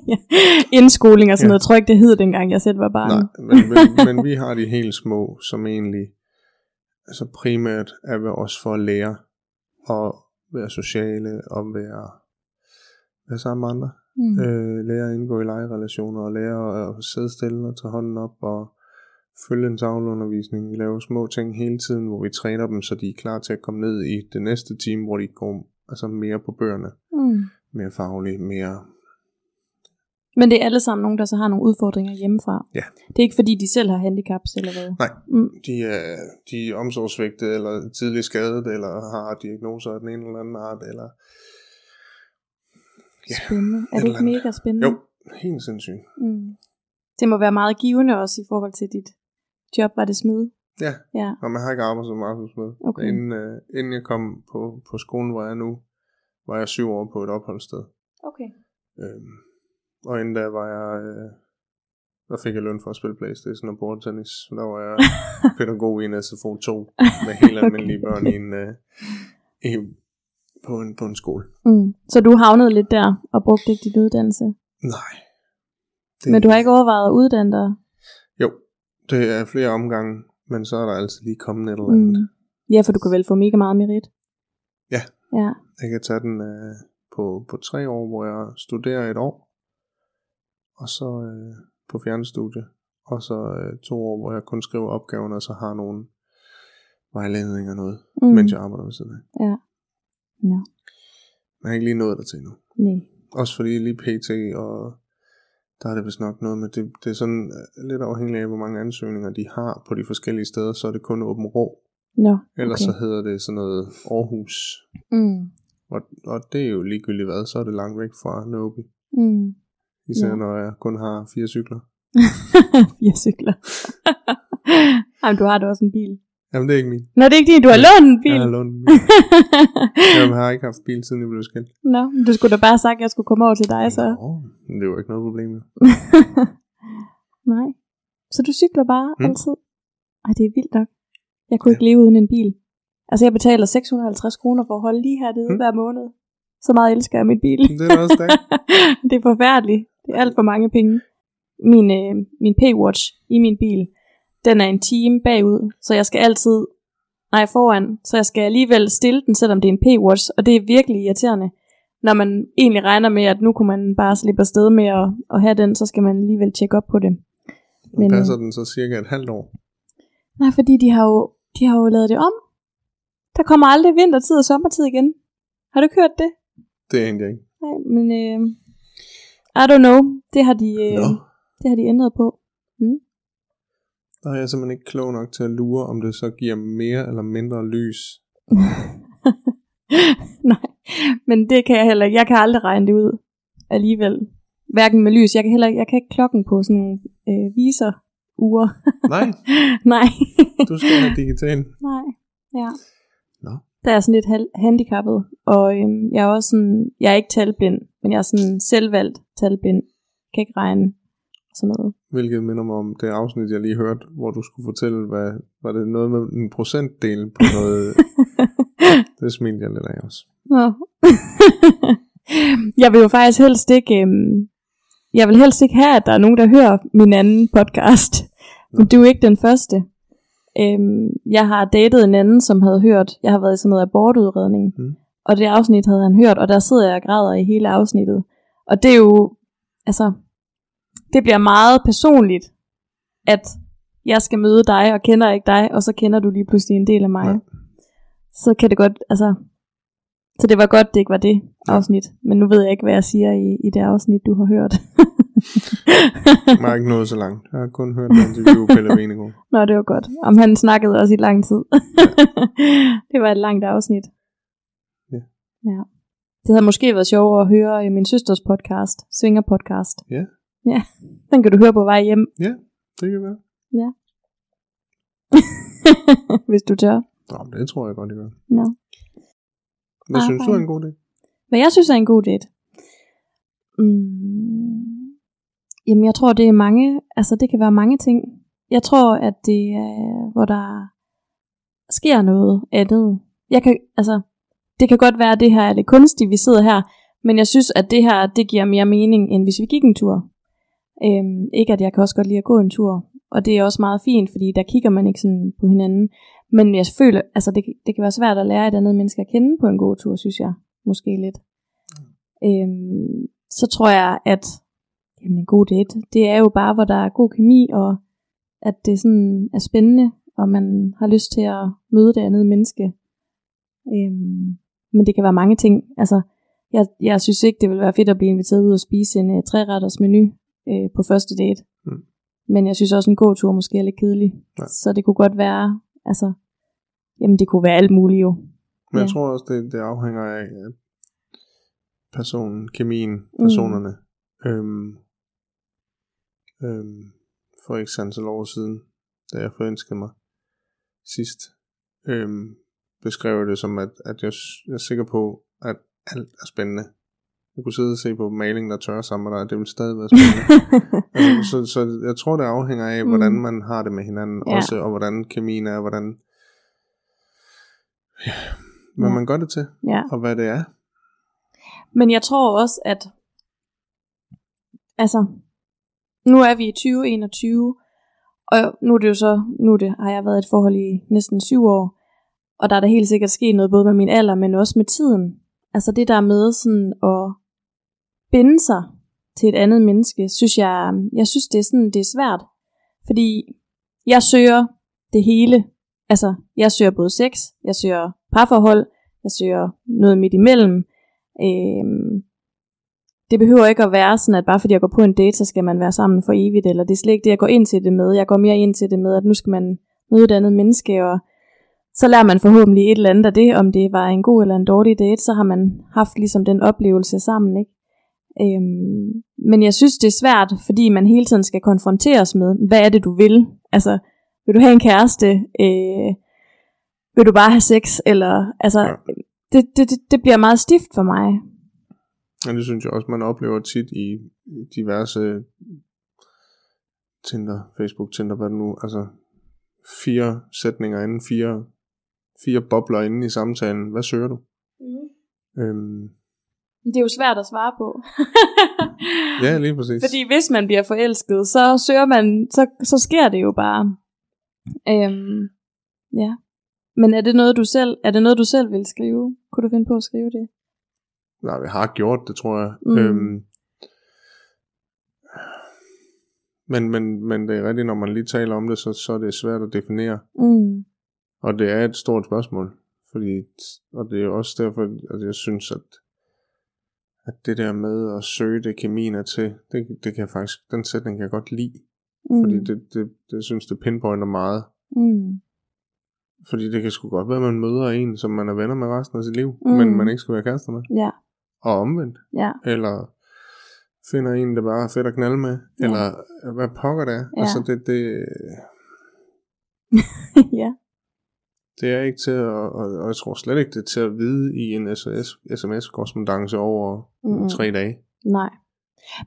indskoling og sådan Ja. noget. Jeg tror ikke, det hed dengang, jeg selv var barn. Nej, men, men, men vi har de helt små, som egentlig altså primært er ved os for at lære at være sociale og være, være sammen med andre. Mm. Øh, lære at indgå i legerelationer og lære at sidde stille og tage hånden op og følge en tavleundervisning. Vi laver små ting hele tiden, hvor vi træner dem, så de er klar til at komme ned i det næste team, hvor de går altså mere på bøgerne, Mm. mere fagligt, mere... Men det er alle sammen nogen, der så har nogle udfordringer hjemmefra. Ja. Det er ikke fordi, de selv har handicaps eller hvad? Nej, Mm. de er, de er omsorgsvægtet, eller tidligt skadet, eller har diagnoser af den ene eller anden art, eller... Ja, Spændende. Er et det ikke mega spændende? Jo, helt sindssygt. Mm. Det må være meget givende også i forhold til dit job, var det smed? Ja, Ja. og man har ikke arbejdet så meget hos med. Okay. Inden, øh, inden jeg kom på, på skolen, hvor jeg er nu, var jeg syv år på et opholdssted. Okay. Øhm, og inden da var jeg, øh, der fik jeg løn for at spille Playstation og bordtennis. Så der var jeg pædagog i en SFO 2 med helt almindelige børn i en, øh, i, på, en, på en skole. Mm. Så du havnede lidt der og brugte ikke din uddannelse. Nej. Det, Men du har ikke overvejet at uddanne dig? Det er flere omgange, men så er der altid lige kommet et eller andet. Mm. Ja, for du kan vel få mega meget merit. Ja. Ja. Jeg kan tage den øh, på, på tre år, hvor jeg studerer et år, og så øh, på fjernstudie, og så øh, to år, hvor jeg kun skriver opgaverne, og så har nogle vejledninger og noget, Mm. mens jeg arbejder ved siden af. Ja. Men jeg har ikke lige nået der til endnu. Nej. Også fordi lige PT, og der er det vist nok noget med, det, det er sådan øh, lidt afhængigt af, hvor mange ansøgninger de har på de forskellige steder, så er det kun åben rå. Ellers okay. så hedder det sådan noget Aarhus. Mm. Og, og det er jo ligegyldigt hvad, så er det langt væk fra Nobi. Mm. Især Ja. når jeg kun har fire cykler. Fire cykler. Jamen, du har da også en bil. Jamen det er ikke min. Nå, det er ikke din, du har lånt en bil. Jeg har lånt den. Jamen, jeg har ikke haft bil, siden jeg blev skilt. Nå, du skulle da bare have sagt, at jeg skulle komme over til dig, så. Nå, det var ikke noget problem. Nej. Så du cykler bare Mm. altid? Ej, det er vildt nok. Jeg kunne ikke leve uden en bil. Altså, jeg betaler 650 kroner for at holde lige hernede Mm. hver måned. Så meget elsker jeg min bil. Det er også stærkt. det er forfærdeligt. Det er alt for mange penge. Min, øh, min P-Watch i min bil, den er en time bagud, så jeg skal altid, nej foran, så jeg skal alligevel stille den, selvom det er en P-Watch, og det er virkelig irriterende. Når man egentlig regner med, at nu kunne man bare slippe afsted med at, at have den, så skal man alligevel tjekke op på det. Men, passer den så cirka et halvt år? Nej, fordi de har jo, de har jo lavet det om. Der kommer aldrig vintertid og sommertid igen. Har du ikke hørt det? Det er egentlig ikke. Nej, men øh, I don't know. Det har de, øh, Nå, det har de ændret på. Der er jeg simpelthen ikke klog nok til at lure, om det så giver mere eller mindre lys. Nej, Men det kan jeg heller ikke. Jeg kan aldrig regne det ud alligevel. Hverken med lys. Jeg kan heller ikke, jeg kan ikke klokken på sådan nogle øh, viser uger. Nej, Nej. du skal have digital. Nej. Ja. Nå. Der er sådan lidt hal- handicappet. Og øhm, jeg er også sådan, jeg er ikke talblind, men jeg er sådan selvvalgt talblind. Jeg kan ikke regne sådan noget. Hvilket minder mig om det afsnit, jeg lige hørte, hvor du skulle fortælle, hvad, var det noget med en procentdel på noget, det smilte jeg lidt af også. Nå. jeg vil jo faktisk helst ikke, øhm, jeg vil helst ikke have, at der er nogen, der hører min anden podcast. Men du er jo ikke den første. Øhm, jeg har datet en anden, som havde hørt, jeg har været i sådan noget abortudredning, Mm. og det afsnit havde han hørt, og der sidder jeg og græder i hele afsnittet. Og det er jo, altså, det bliver meget personligt, at jeg skal møde dig, og kender ikke dig, og så kender du lige pludselig en del af mig. Ja. Så kan det godt, altså, så det var godt, det ikke var det afsnit. Men nu ved jeg ikke, hvad jeg siger i, i det afsnit, du har hørt. Jeg har ikke nået så langt. Jeg har kun hørt det interview med Pelle Venegård. Nå, det var godt. Om han snakkede også i lang tid. det var et langt afsnit. Ja. ja. Det havde måske været sjovere at høre i min søsters podcast, Svinger Podcast. Ja. Ja, den kan du høre på vej hjem, Ja, det kan være. hvis du tør. Nå, men det tror jeg godt, det gør. Nå. Hvad synes du er en god idé? Hvad jeg synes er en god date? Mm, jamen, jeg tror, det er mange, altså det kan være mange ting. Jeg tror, at det er, hvor der sker noget andet. Jeg kan, altså, det kan godt være, at det her er lidt kunstigt, vi sidder her, men jeg synes, at det her, det giver mere mening, end hvis vi gik en tur. Øhm, ikke at jeg kan også godt lide at gå en tur, og det er også meget fint, fordi der kigger man ikke sådan på hinanden. Men jeg føler, altså det, det kan være svært at lære et andet menneske at kende på en god tur, synes jeg. Måske lidt. Øhm, så tror jeg, at jamen, en god date, det er jo bare, hvor der er god kemi, og at det sådan er spændende, og man har lyst til at møde det andet menneske. Øhm, men det kan være mange ting. Altså, jeg, jeg synes ikke, det vil være fedt at blive inviteret ud og spise en uh, træretters menu øh, på første date. Mm. Men jeg synes også, en god tur måske er lidt kedelig. Ja. Så det kunne godt være, altså, jamen det kunne være alt muligt jo. Men jeg Ja. tror også, det, det afhænger af at personen, kemien, personerne. Mm. Øhm, øhm, for ikke antal år siden, da jeg forelskede mig sidst, øhm, beskrev jeg det som, at, at jeg, jeg er sikker på, at alt er spændende. Jeg kunne sidde og se på maling, der tørrer sammen med dig, og det vil stadig være spændende. altså, så, så jeg tror, det afhænger af, Mm. hvordan man har det med hinanden Ja. også, og hvordan kemien er, og hvordan ja, hvad Ja. man gør det til, ja. og hvad det er. Men jeg tror også, at altså, nu er vi i 2021, og nu er det jo så, nu det, har jeg været i et forhold i næsten syv år, og der er der helt sikkert sket noget både med min alder, men også med tiden. Altså det der med sådan at binde sig til et andet menneske, synes jeg, jeg synes det er sådan, det er svært. Fordi jeg søger det hele. Altså, jeg søger både sex, jeg søger parforhold, jeg søger noget midt imellem. Øhm, det behøver ikke at være sådan, at bare fordi jeg går på en date, så skal man være sammen for evigt, eller det er slet ikke det, jeg går ind til det med. Jeg går mere ind til det med, at nu skal man møde et andet menneske, og så lærer man forhåbentlig et eller andet af det, om det var en god eller en dårlig date, så har man haft ligesom den oplevelse sammen, ikke? Øhm, men jeg synes, det er svært, fordi man hele tiden skal konfronteres med, hvad er det, du vil? Altså, vil du have en kæreste? Øh, vil du bare have sex? Eller, altså, Ja. det, det, det, det bliver meget stift for mig. Og det synes jeg også, man oplever tit i diverse Tinder, Facebook, Tinder, hvad det nu, altså fire sætninger inden, fire, fire bobler inde i samtalen. Hvad søger du? Mm. Øhm, Det er jo svært at svare på. ja, lige præcis. Fordi hvis man bliver forelsket, så søger man, så, så sker det jo bare. Øhm, ja. Men er det noget du selv, er det noget du selv vil skrive? Kunne du finde på at skrive det? Nej, vi har gjort det, tror jeg. Mm. Øhm, men, men, men det er rigtigt, når man lige taler om det, så, så er det svært at definere. Mm. Og det er et stort spørgsmål. Fordi, og det er også derfor, at jeg synes, at, at det der med at søge det kemien er til, det, det kan jeg faktisk, den sætning kan jeg godt lide. Mm. Fordi det, det, det, synes, det pinpointer meget. Mm. Fordi det kan sgu godt være, at man møder en, som man er venner med resten af sit liv, Mm. men man ikke skal være kærester med. Ja, Og omvendt. ja, Eller finder en, der bare er fedt at knalde med. Ja. Eller hvad pokker det er. Ja. Altså det, det, ja. Det er ikke til at, og, og jeg tror slet ikke, det er til at vide i en SOS, sms-korrespondance over mm. tre dage. Nej.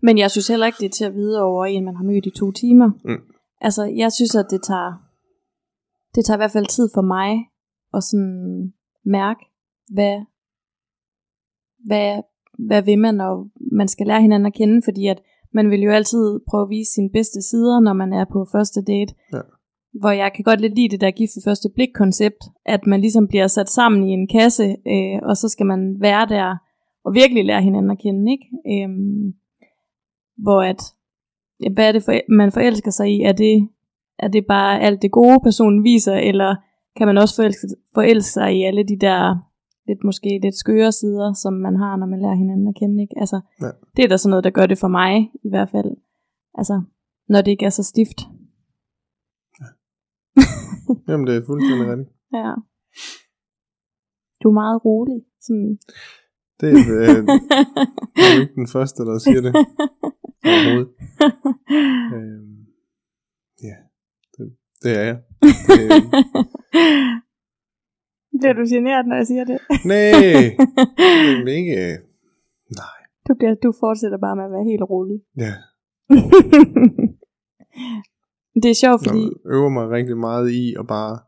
Men jeg synes heller ikke, det er til at vide over en, man har mødt i to timer. Mm. Altså, jeg synes, at det tager, det tager i hvert fald tid for mig at sådan mærke, hvad, hvad, hvad vil man, og man skal lære hinanden at kende, fordi at man vil jo altid prøve at vise sine bedste sider, når man er på første date. Ja. Hvor jeg kan godt lidt lide det der gift ved første blik koncept, at man ligesom bliver sat sammen i en kasse, øh, og så skal man være der og virkelig lære hinanden at kende, ikke? Øhm, hvor at, hvad er det, for, man forelsker sig i? Er det, er det bare alt det gode, personen viser, eller kan man også forelske, forelske sig i alle de der lidt måske lidt skøre sider, som man har, når man lærer hinanden at kende, ikke? Altså, Ja. det er da sådan noget, der gør det for mig, i hvert fald. Altså, når det ikke er så stift. Jamen det er fuldstændig rigtigt. Ja. Du er meget rolig. Sådan. Det er, øh, jeg er ikke den første, der siger det overhovedet. Øhm, ja, det, det er jeg. Det, Bliver du generet, når jeg siger det? nej, det er ikke... Nej, Du, bliver, du fortsætter bare med at være helt rolig. ja. Det er sjovt, fordi... Jeg øver mig rigtig meget i at bare...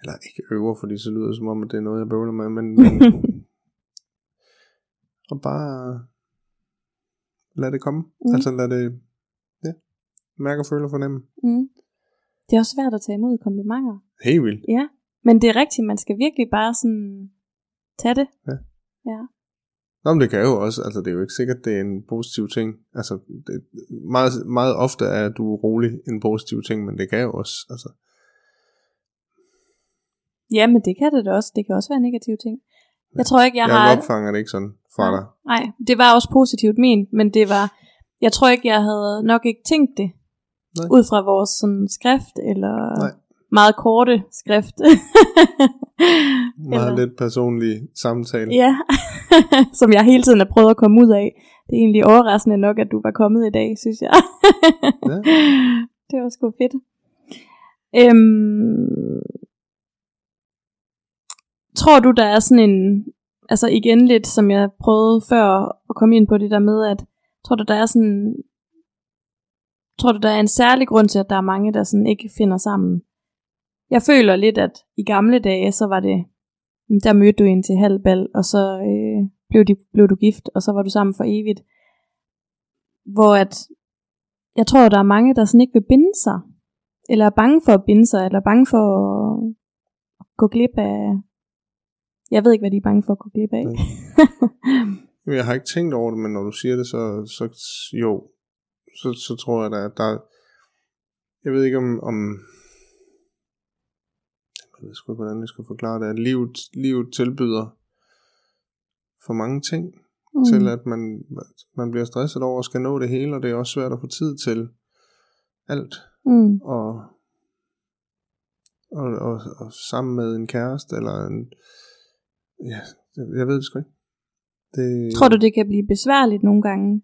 Eller ikke øver, fordi så lyder det som om, at det er noget, jeg bøvler med, men... og bare... Lad det komme. Mm. Mm. Altså lad det... Ja. Mærke og føle og fornemme. mm. Det er også svært at tage imod komplimenter. Helt vildt. Ja, men det er rigtigt. Man skal virkelig bare sådan tage det. Ja. Ja. Nå, men det kan jo også, altså det er jo ikke sikkert, det er en positiv ting. Altså, det, meget, meget ofte er du rolig en positiv ting, men det kan jo også, altså, ja, men det kan det da også. Det kan også være negative ting. Jeg tror ikke, jeg, jeg, har... jeg opfanger det ikke sådan fra dig. Nej, det var også positivt ment, men det var... Jeg tror ikke, jeg havde nok ikke tænkt det. Nej. Ud fra vores sådan, skrift, eller Nej. meget korte skrift. Meget Eller- lidt personlig samtale. Ja, som jeg hele tiden har prøvet at komme ud af. Det er egentlig overraskende nok, at du var kommet i dag, synes jeg. Ja. Det var sgu fedt. Øhm, tror du, der er sådan en, altså igen lidt, som jeg prøvede før at komme ind på det der med, at tror du, der er sådan, tror du, der er en særlig grund til, at der er mange, der sådan ikke finder sammen? Jeg føler lidt, at i gamle dage, så var det, der mødte du en til halvbal, og så øh, blev, de, blev du gift, og så var du sammen for evigt. Hvor at, jeg tror, der er mange, der sådan ikke vil binde sig, eller er bange for at binde sig, eller er bange for at gå glip af, jeg ved ikke, hvad de er bange for at gå glip af. Jeg har ikke tænkt over det, men når du siger det, så, så jo, så, så tror jeg da, at der, jeg ved ikke om, om jeg ved sgu ikke, hvordan jeg skal forklare det, at livet, livet tilbyder for mange ting, mm. til at man, man bliver stresset over at skal nå det hele, og det er også svært at få tid til alt, mm. og, og, og, og sammen med en kæreste, eller en, ja, jeg ved det sgu ikke. Det, Tror du, det kan blive besværligt nogle gange,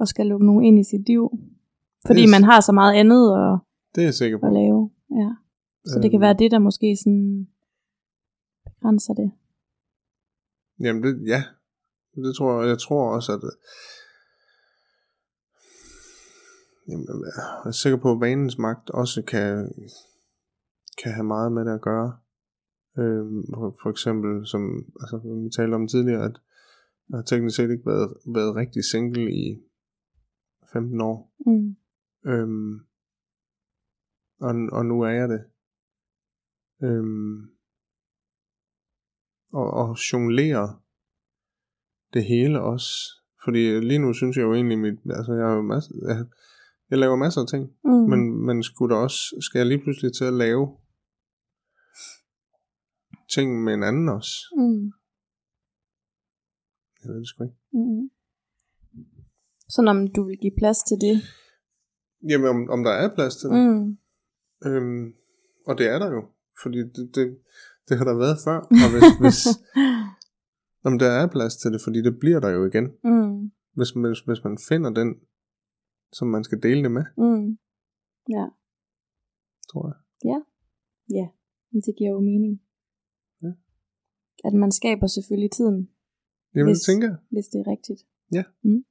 at skal lukke nogen ind i sit liv? Fordi er- man har så meget andet at, Det er jeg sikker på. at lave. Så det kan Øhm, være det, der måske sådan begrænser det. Jamen, det, ja. Det tror jeg. Jeg tror også, at... øh, Jamen, jeg er sikker på, at vanens magt også kan, kan have meget med det at gøre. For, for eksempel, som altså, vi talte om tidligere, at jeg har teknisk set ikke været, været rigtig single i 15 år. Mm. Øhm, og, og nu er jeg det. Øhm, og, og jonglere det hele også. Fordi lige nu synes jeg jo egentlig, mit, altså jeg, har jo masser, jeg, jeg laver masser af ting, Mm. men, men skulle der også, skal jeg lige pludselig til at lave ting med en anden også? Mm. Jeg ved det sgu ikke. Mm. Så om du vil give plads til det. Jamen, om, om der er plads til det. Mm. Øhm, og det er der jo. Fordi det, det, det har der været før, og hvis, hvis om der er plads til det, fordi det bliver der jo igen. Mm. Hvis, hvis, hvis man finder den, som man skal dele det med, Mm. Ja. tror jeg. Ja, men det giver jo mening. Ja. At man skaber selvfølgelig tiden, Jamen, Hvis- det tænker jeg. hvis det er rigtigt. Ja. Mm.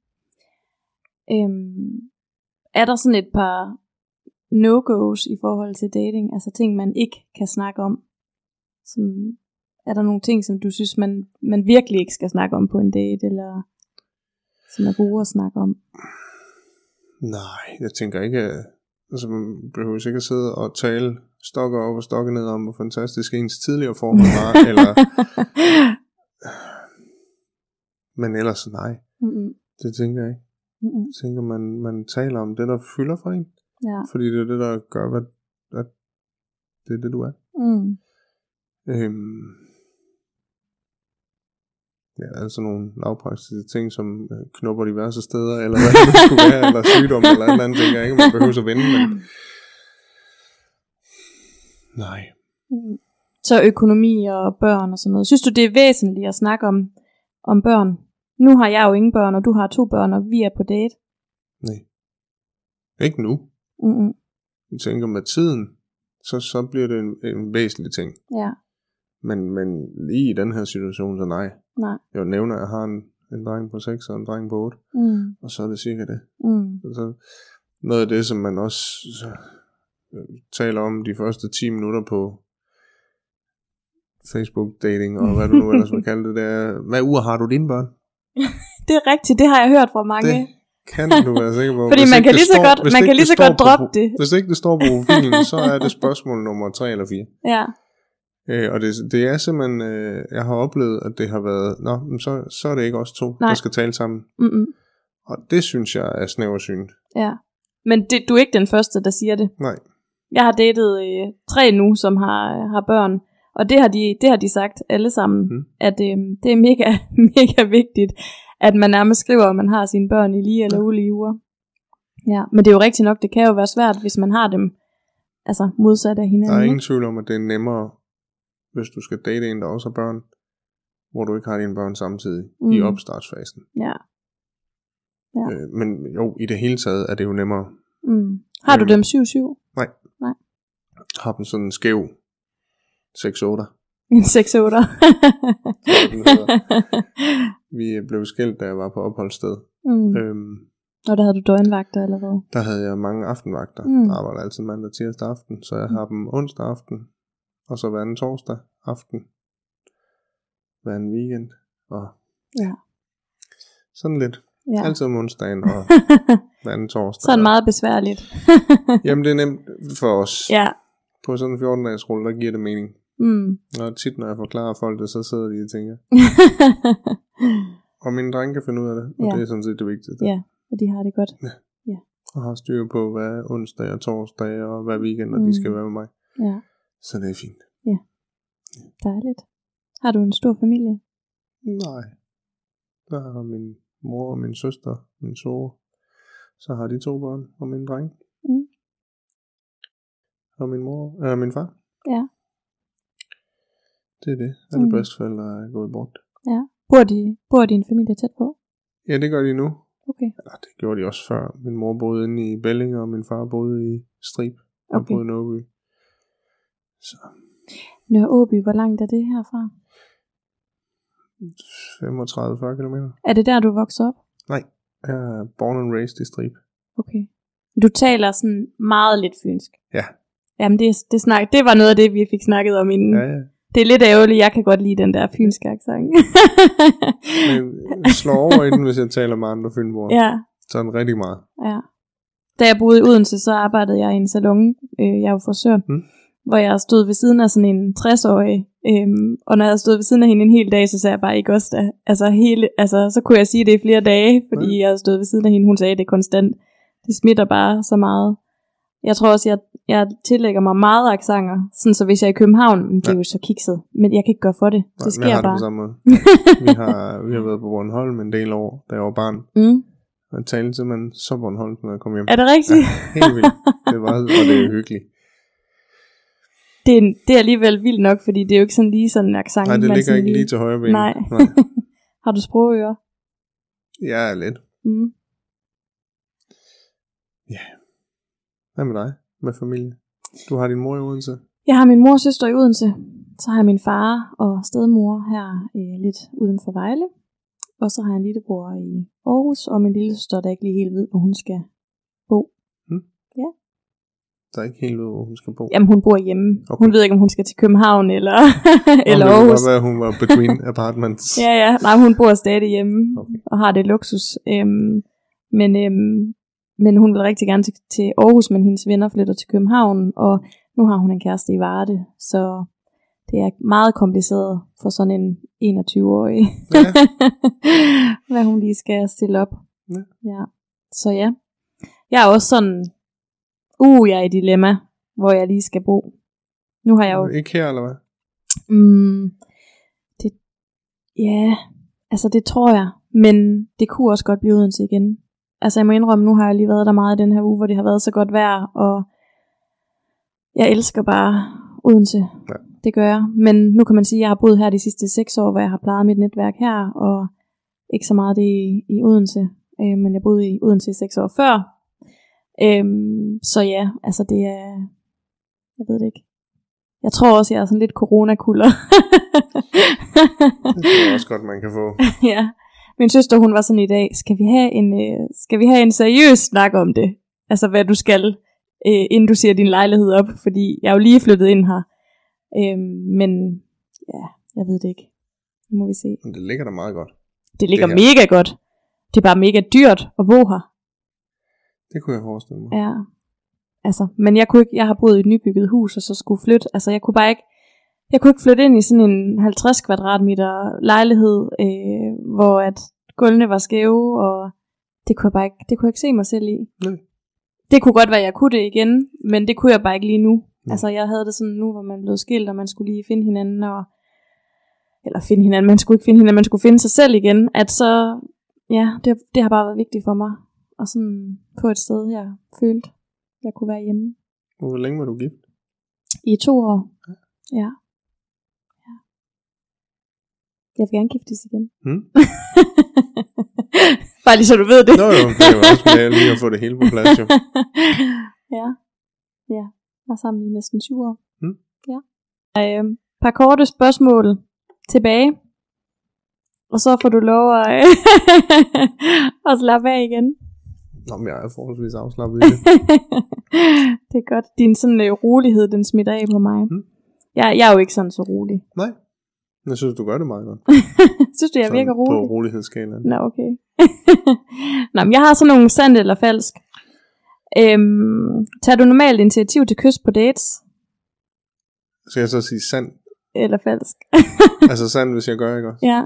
Øhm, er der sådan et par no-goes i forhold til dating? Altså ting, man ikke kan snakke om? Som, er der nogle ting, som du synes, man, man virkelig ikke skal snakke om på en date? Eller som er gode at snakke om? Nej, jeg tænker ikke, øh, altså man behøver ikke at sidde og tale stokker op og stokke ned om, hvor fantastisk ens tidligere forhold var, eller, men ellers nej, Mm-mm. det tænker jeg ikke. Mm-mm. Jeg tænker, man, man taler om det, der fylder for en, Ja. fordi det er det, der gør, hvad, at det er det, du er. Mm. Øhm, ja, altså nogle lavpraktiske ting, som øh, knupper diverse steder, eller hvad det skulle være, eller sygdom, eller et eller andet, tænker jeg ikke, man behøver at vende, men nej. Mm. Så økonomi og børn og sådan noget. Synes du, det er væsentligt at snakke om, om børn? Nu har jeg jo ingen børn, og du har to børn, og vi er på date. Nej. Ikke nu. Mm-mm. Jeg tænker, med tiden, så, så bliver det en, en væsentlig ting. Ja, Men, men lige i den her situation, så nej. nej. Jeg nævner, at jeg har en, en dreng på 6 og en dreng på 8, Mm. og så er det cirka det. Mm. Altså, noget af det, som man også så, øh, taler om de første 10 minutter på Facebook dating, og hvad du nu ellers vil kalde det, det er, hvad uger har du dine børn? Det er rigtigt, det har jeg hørt fra mange. Det kan du være sikker på. Fordi Hvis man kan lige så står- godt, man kan lige så godt på- droppe det. Hvis ikke det står på profilen, så er det spørgsmål nummer 3 eller 4. Ja. Øh, og det, det er simpelthen, øh, jeg har oplevet, at det har været, nå, men så, så er det ikke os to, Nej. der skal tale sammen. Mm-mm. Og det synes jeg er snæversynt. Ja. Men det, du er ikke den første, der siger det. Nej. Jeg har datet øh, tre nu, som har, har børn. Og det har de, det har de sagt alle sammen, Mm. mm. at øh, det er mega, mega vigtigt, at man nærmest skriver, at man har sine børn i lige eller ulige uger. Ja, men det er jo rigtigt nok, det kan jo være svært, hvis man har dem altså modsat af hinanden. Der er ingen tvivl om, at det er nemmere, hvis du skal date en, der også har børn, hvor du ikke har dine børn samtidig mm. i opstartsfasen. Ja. Ja. Øh, men jo, i det hele taget er det jo nemmere. Mm. Har du Øhm. dem 7-7? Har dem sådan en skæv 6-8. En 6 8 den hedder. Vi blev skilt, da jeg var på opholdssted. mm. Øhm, Og der havde du døgnvagter eller hvad? der havde jeg mange aftenvagter. Mm. Jeg arbejder altid mandag tirsdag aften, så jeg har dem onsdag aften, og så hver anden torsdag aften, hver anden weekend, og Ja. sådan lidt. Ja. Altid om onsdagen og hver anden torsdag. Sådan meget besværligt. Jamen det er nemt for os. ja. På sådan en 14-dages rulle, der giver det mening. Mm. Og tit når jeg forklarer folk det, så sidder de og tænker, og min dreng kan finde ud af det, og Ja. det er sådan set det vigtigste. ja, og de har det godt. Og har styr på, hvad onsdag og torsdag og hvad weekend, og de Mm. skal være med mig. Ja, Så det er fint. dejligt. Har du en stor familie? Nej. Der har min mor og min søster, min svoger. Så har de to børn og min dreng. Mm. Og min mor, øh, min far. Ja. Det er det. Alle Mm. bedsteforældre er gået bort. Ja. Bor, de, bor din familie tæt på? Ja, det gør de nu. Okay. Eller, det gjorde de også før. Min mor boede inde i Belling, og min far boede i Strib. Og Okay. boede i Nåby. Så Nørre Åby, hvor langt er det herfra? 35-40 km. Er det der, du voksede op? Nej, jeg er born and raised i Strib. Okay. Du taler sådan meget lidt fynsk. Ja. Jamen, det, det, snak, det var noget af det, vi fik snakket om inden. Ja, ja. Det er lidt ærgerligt, jeg kan godt lide den der fynske accent. Men jeg slår over i den, hvis jeg taler med andre fynboer. ja, Sådan rigtig meget. ja. Da jeg boede i Odense, så arbejdede jeg i en salon. Øh, jeg er jo frisør. Mm. Hvor jeg stod ved siden af sådan en 60-årig. Øhm, og når jeg stod ved siden af hende en hel dag, så sagde jeg bare ikke også da. Altså, hele, altså, så kunne jeg sige det i flere dage, fordi Mm. jeg stået ved siden af hende. Hun sagde det konstant. Det smitter bare så meget. Jeg tror også, jeg, jeg tillægger mig meget aksanger. Sådan så hvis jeg er i København, det er jo så kikset. Men jeg kan ikke gøre for det. Nej, Det men jeg sker har det bare. på samme måde. vi, har, vi har været på Bornholm en del år, da jeg var barn. Mm. Jeg talte simpelthen så Bornholm, når jeg kom hjem. Er det rigtigt? Helt vildt. Det var, og det er hyggeligt. det, er, det er alligevel vildt nok, fordi det er jo ikke sådan lige sådan en accent. Nej, det ligger ikke lige til højre ben. Nej. Nej. Har du sprogører? Ja, lidt. Mm. Hvad med dig? Med familie? Du har din mor i Odense? Jeg har min mor og søster i Odense. Så har jeg min far og stedmor her øh, lidt uden for Vejle. Og så har jeg en lillebror i Aarhus, og min lille søster, der ikke lige helt ved, hvor hun skal bo. Der er ikke helt ved, hvor hun skal bo. Jamen, hun bor hjemme. Okay. Hun ved ikke, om hun skal til København eller, eller Nå, Aarhus. Det være, hun var between apartments. Ja, ja. Nej, hun bor stadig hjemme Okay. og har det luksus. Øhm, men, øhm, men hun vil rigtig gerne til, til Aarhus, men hendes venner flytter til København, og nu har hun en kæreste i Varde, så det er meget kompliceret for sådan en 21-årig, Ja. hvad hun lige skal stille op. Ja. ja. Så ja, jeg er også sådan, uh, jeg er i dilemma, hvor jeg lige skal bo. Nu har jeg jo Ikke her, eller hvad? Mm, det, ja, altså det tror jeg. Men det kunne også godt blive Odense igen. Altså jeg må indrømme, nu har jeg lige været der meget i den her uge, hvor det har været så godt vejr, og jeg elsker bare Odense. Ja. Det gør jeg. Men nu kan man sige, at jeg har boet her de sidste seks år, hvor jeg har plejet mit netværk her, og ikke så meget det i, i Odense. Øh, men jeg boede i Odense i seks år før. Øhm, så ja, altså det er, jeg ved det ikke. Jeg tror også, jeg er sådan lidt coronakulder. Det jeg også godt, man kan få. ja. Min søster, hun var sådan i dag, skal vi have en, øh, skal vi have en seriøs snak om det? Altså, hvad du skal, øh, inden du siger din lejlighed op, fordi jeg er jo lige flyttet ind her. Øhm, men ja, jeg ved det ikke. Nu må vi se. Men det ligger da meget godt. Det ligger Det det her. mega godt. Det er bare mega dyrt at bo her. Det kunne jeg forestille mig. Ja. Altså, men jeg kunne ikke, jeg har boet i et nybygget hus, og så skulle flytte. Altså, jeg kunne bare ikke, jeg kunne ikke flytte ind i sådan en 50 kvadratmeter lejlighed, øh, hvor at gulvene var skæve, og det kunne jeg bare ikke, det kunne jeg ikke se mig selv i. Nej. Det kunne godt være, at jeg kunne det igen, men det kunne jeg bare ikke lige nu. Nej. Altså, jeg havde det sådan nu, hvor man blev skilt, og man skulle lige finde hinanden, og eller finde hinanden, man skulle ikke finde hinanden, man skulle finde sig selv igen, at så, ja, det, det har bare været vigtigt for mig, og sådan få et sted, jeg følte, jeg kunne være hjemme. Hvor længe var du gift? I to år. Ja. Jeg vil gerne giftes igen. Hmm? Bare lige så du ved det. Nå jo, det var også med lige at få det hele på plads jo. ja. Ja. Var sammen i næsten syv år. Mm. Ja. Øh, par korte spørgsmål tilbage. Og så får du lov at, at slappe af igen. Nå, men jeg er forholdsvis afslappet i det. det er godt. Din sådan øh, rolighed, den smitter af på mig. Mm. Jeg, jeg er jo ikke sådan så rolig. Nej. Jeg synes, du gør det meget godt. Synes du, jeg Sådan virker rolig? På rolighedsskalaen. Nå, okay. Nå, men jeg har sådan nogle sandt eller falsk. Øhm, tager du normalt initiativ til kys på dates? Skal jeg så sige sand? Eller falsk? Altså sand, hvis jeg gør, ikke også? ja.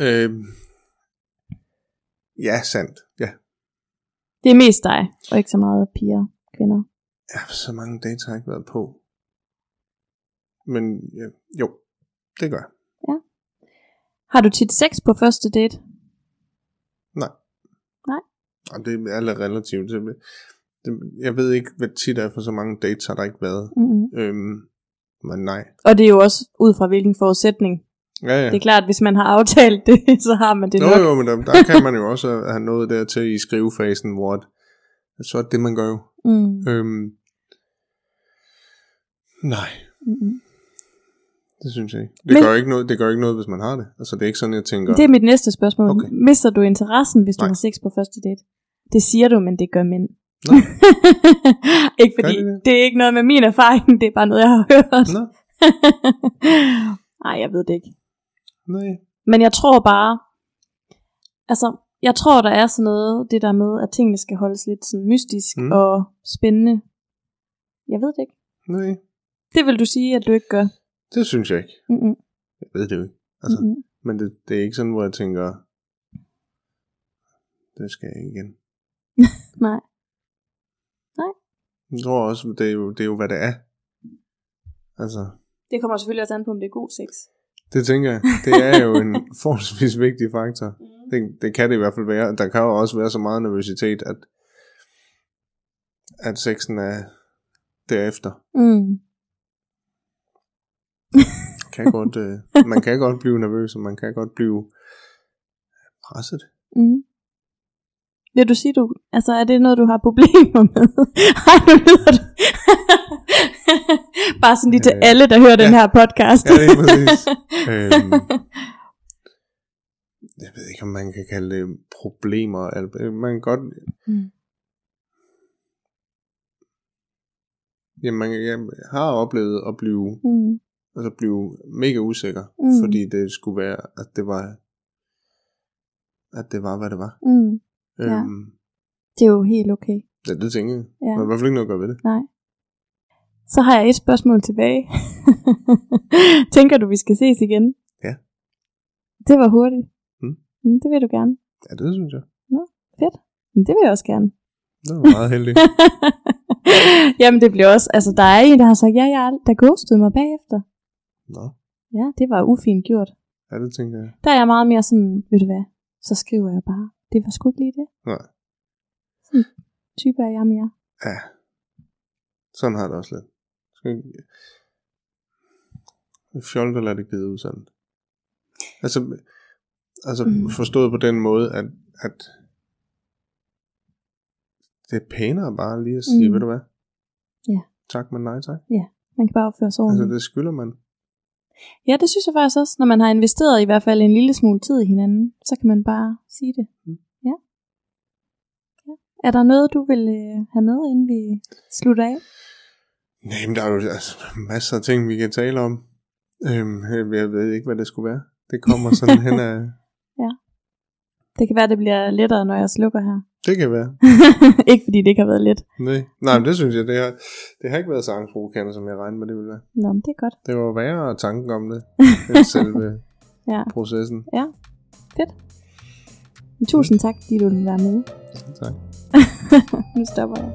Øhm, ja, sandt. Ja. Det er mest dig, og ikke så meget piger, kvinder. ja. Så mange dates har jeg ikke været på. Men ja, jo, det gør jeg. Har du tit sex på første date? Nej. Nej. Og det er lidt relativt. Det, det, jeg ved ikke, hvad tit er, for så mange dates har der ikke været. Mm-hmm. Øhm, men nej. Og det er jo også ud fra hvilken forudsætning. Ja, ja. Det er klart, at hvis man har aftalt det, så har man det Jo, nok. jo, men der, der kan man jo også have noget der til i skrivefasen, hvor at, så er det, man gør jo. Mm. Øhm, nej, Mm-hmm. Det synes jeg ikke. Det, Men- gør ikke noget, det gør ikke noget, hvis man har det. Altså, det er ikke sådan, jeg tænker... Det er mit næste spørgsmål. Okay. Mister du interessen, hvis du Nej. har sex på første date? Det siger du, men det gør mænd. Nå. ikke fordi, det? det? det er ikke noget med min erfaring, det er bare noget, jeg har hørt. Nå, Nej, jeg ved det ikke. nej. Men jeg tror bare, altså, jeg tror, der er sådan noget, det der med, at tingene skal holdes lidt sådan mystisk mm. og spændende. Jeg ved det ikke. Nej, Det vil du sige, at du ikke gør. Det synes jeg ikke. Mm-mm. Jeg ved det jo ikke. Altså, Mm-mm. Men det, det er ikke sådan, hvor jeg tænker, det skal jeg ikke igen. Nej. Jeg tror også, det er jo, det er jo hvad det er. Altså, Det kommer selvfølgelig også an på, om det er god sex. det tænker jeg, det er jo en forholdsvis vigtig faktor. Mm. Det, det kan det i hvert fald være. Der kan jo også være så meget nervøsitet, at, at sexen er derefter. Mm. Kan godt, øh, man kan godt blive nervøs, og man kan godt blive presset. Mm. Vil du sige, du, altså er det noget, du har problemer med? Ej, nu lyder du. Bare sådan lige til Øh, alle, der hører den ja. her podcast. Ja, det er præcis. øhm, jeg ved ikke, om man kan kalde det problemer. eller- Man kan godt... Mm. Jamen, jeg har oplevet at blive, Mm. Altså blive mega usikker, Mm. fordi det skulle være, at det var, at det var, hvad det var. Mm. Ja. Øhm, Det er jo helt okay. ja, det tænker jeg. Ja. Der er i hvert fald ikke noget at gøre ved det. Nej. Så har jeg et spørgsmål tilbage. Tænker du, vi skal ses igen? Ja. Det var hurtigt. Mm. Mm, det vil du gerne. Ja, det synes jeg. Fedt. Men det vil jeg også gerne. Det var meget heldig. Jamen det bliver også, altså der er en, der har sagt, ja, jeg er, der ghostede mig bagefter. Nå, Ja, det var ufint gjort. ja, det tænker jeg. Der er jeg meget mere sådan, ved du hvad, så skriver jeg bare, det var sgu ikke lige det. Nej. Type er jeg mere. Ja. Sådan har det også lidt. Der lader det glide ud sådan. Altså, altså Mm. forstået på den måde, at, at det er pænere bare lige at sige, Mm. ved du hvad? Ja. Tak, men nej tak. Man kan bare opføre sig ordentligt. Altså, det skylder man. Ja, det synes jeg faktisk også. Når man har investeret i hvert fald en lille smule tid i hinanden, så kan man bare sige det. Mm. Ja. ja. Er der noget, du vil øh, have med, inden vi slutter af? Nej, men der er jo altså, masser af ting, vi kan tale om. Øhm, jeg ved ikke, hvad det skulle være. Det kommer sådan hen af... Det kan være, det bliver lettere, når jeg slukker her. Det kan være. ikke fordi det ikke har været let. Nej, Nej men det synes jeg, det har, det har ikke været så angstprovokerende, som jeg regnede med, det ville være. Nå, men det er godt. Det var værre tanken om det, end selve Ja, processen. fedt. Men Tusind tak, fordi du ville være med. Tak. nu stopper jeg.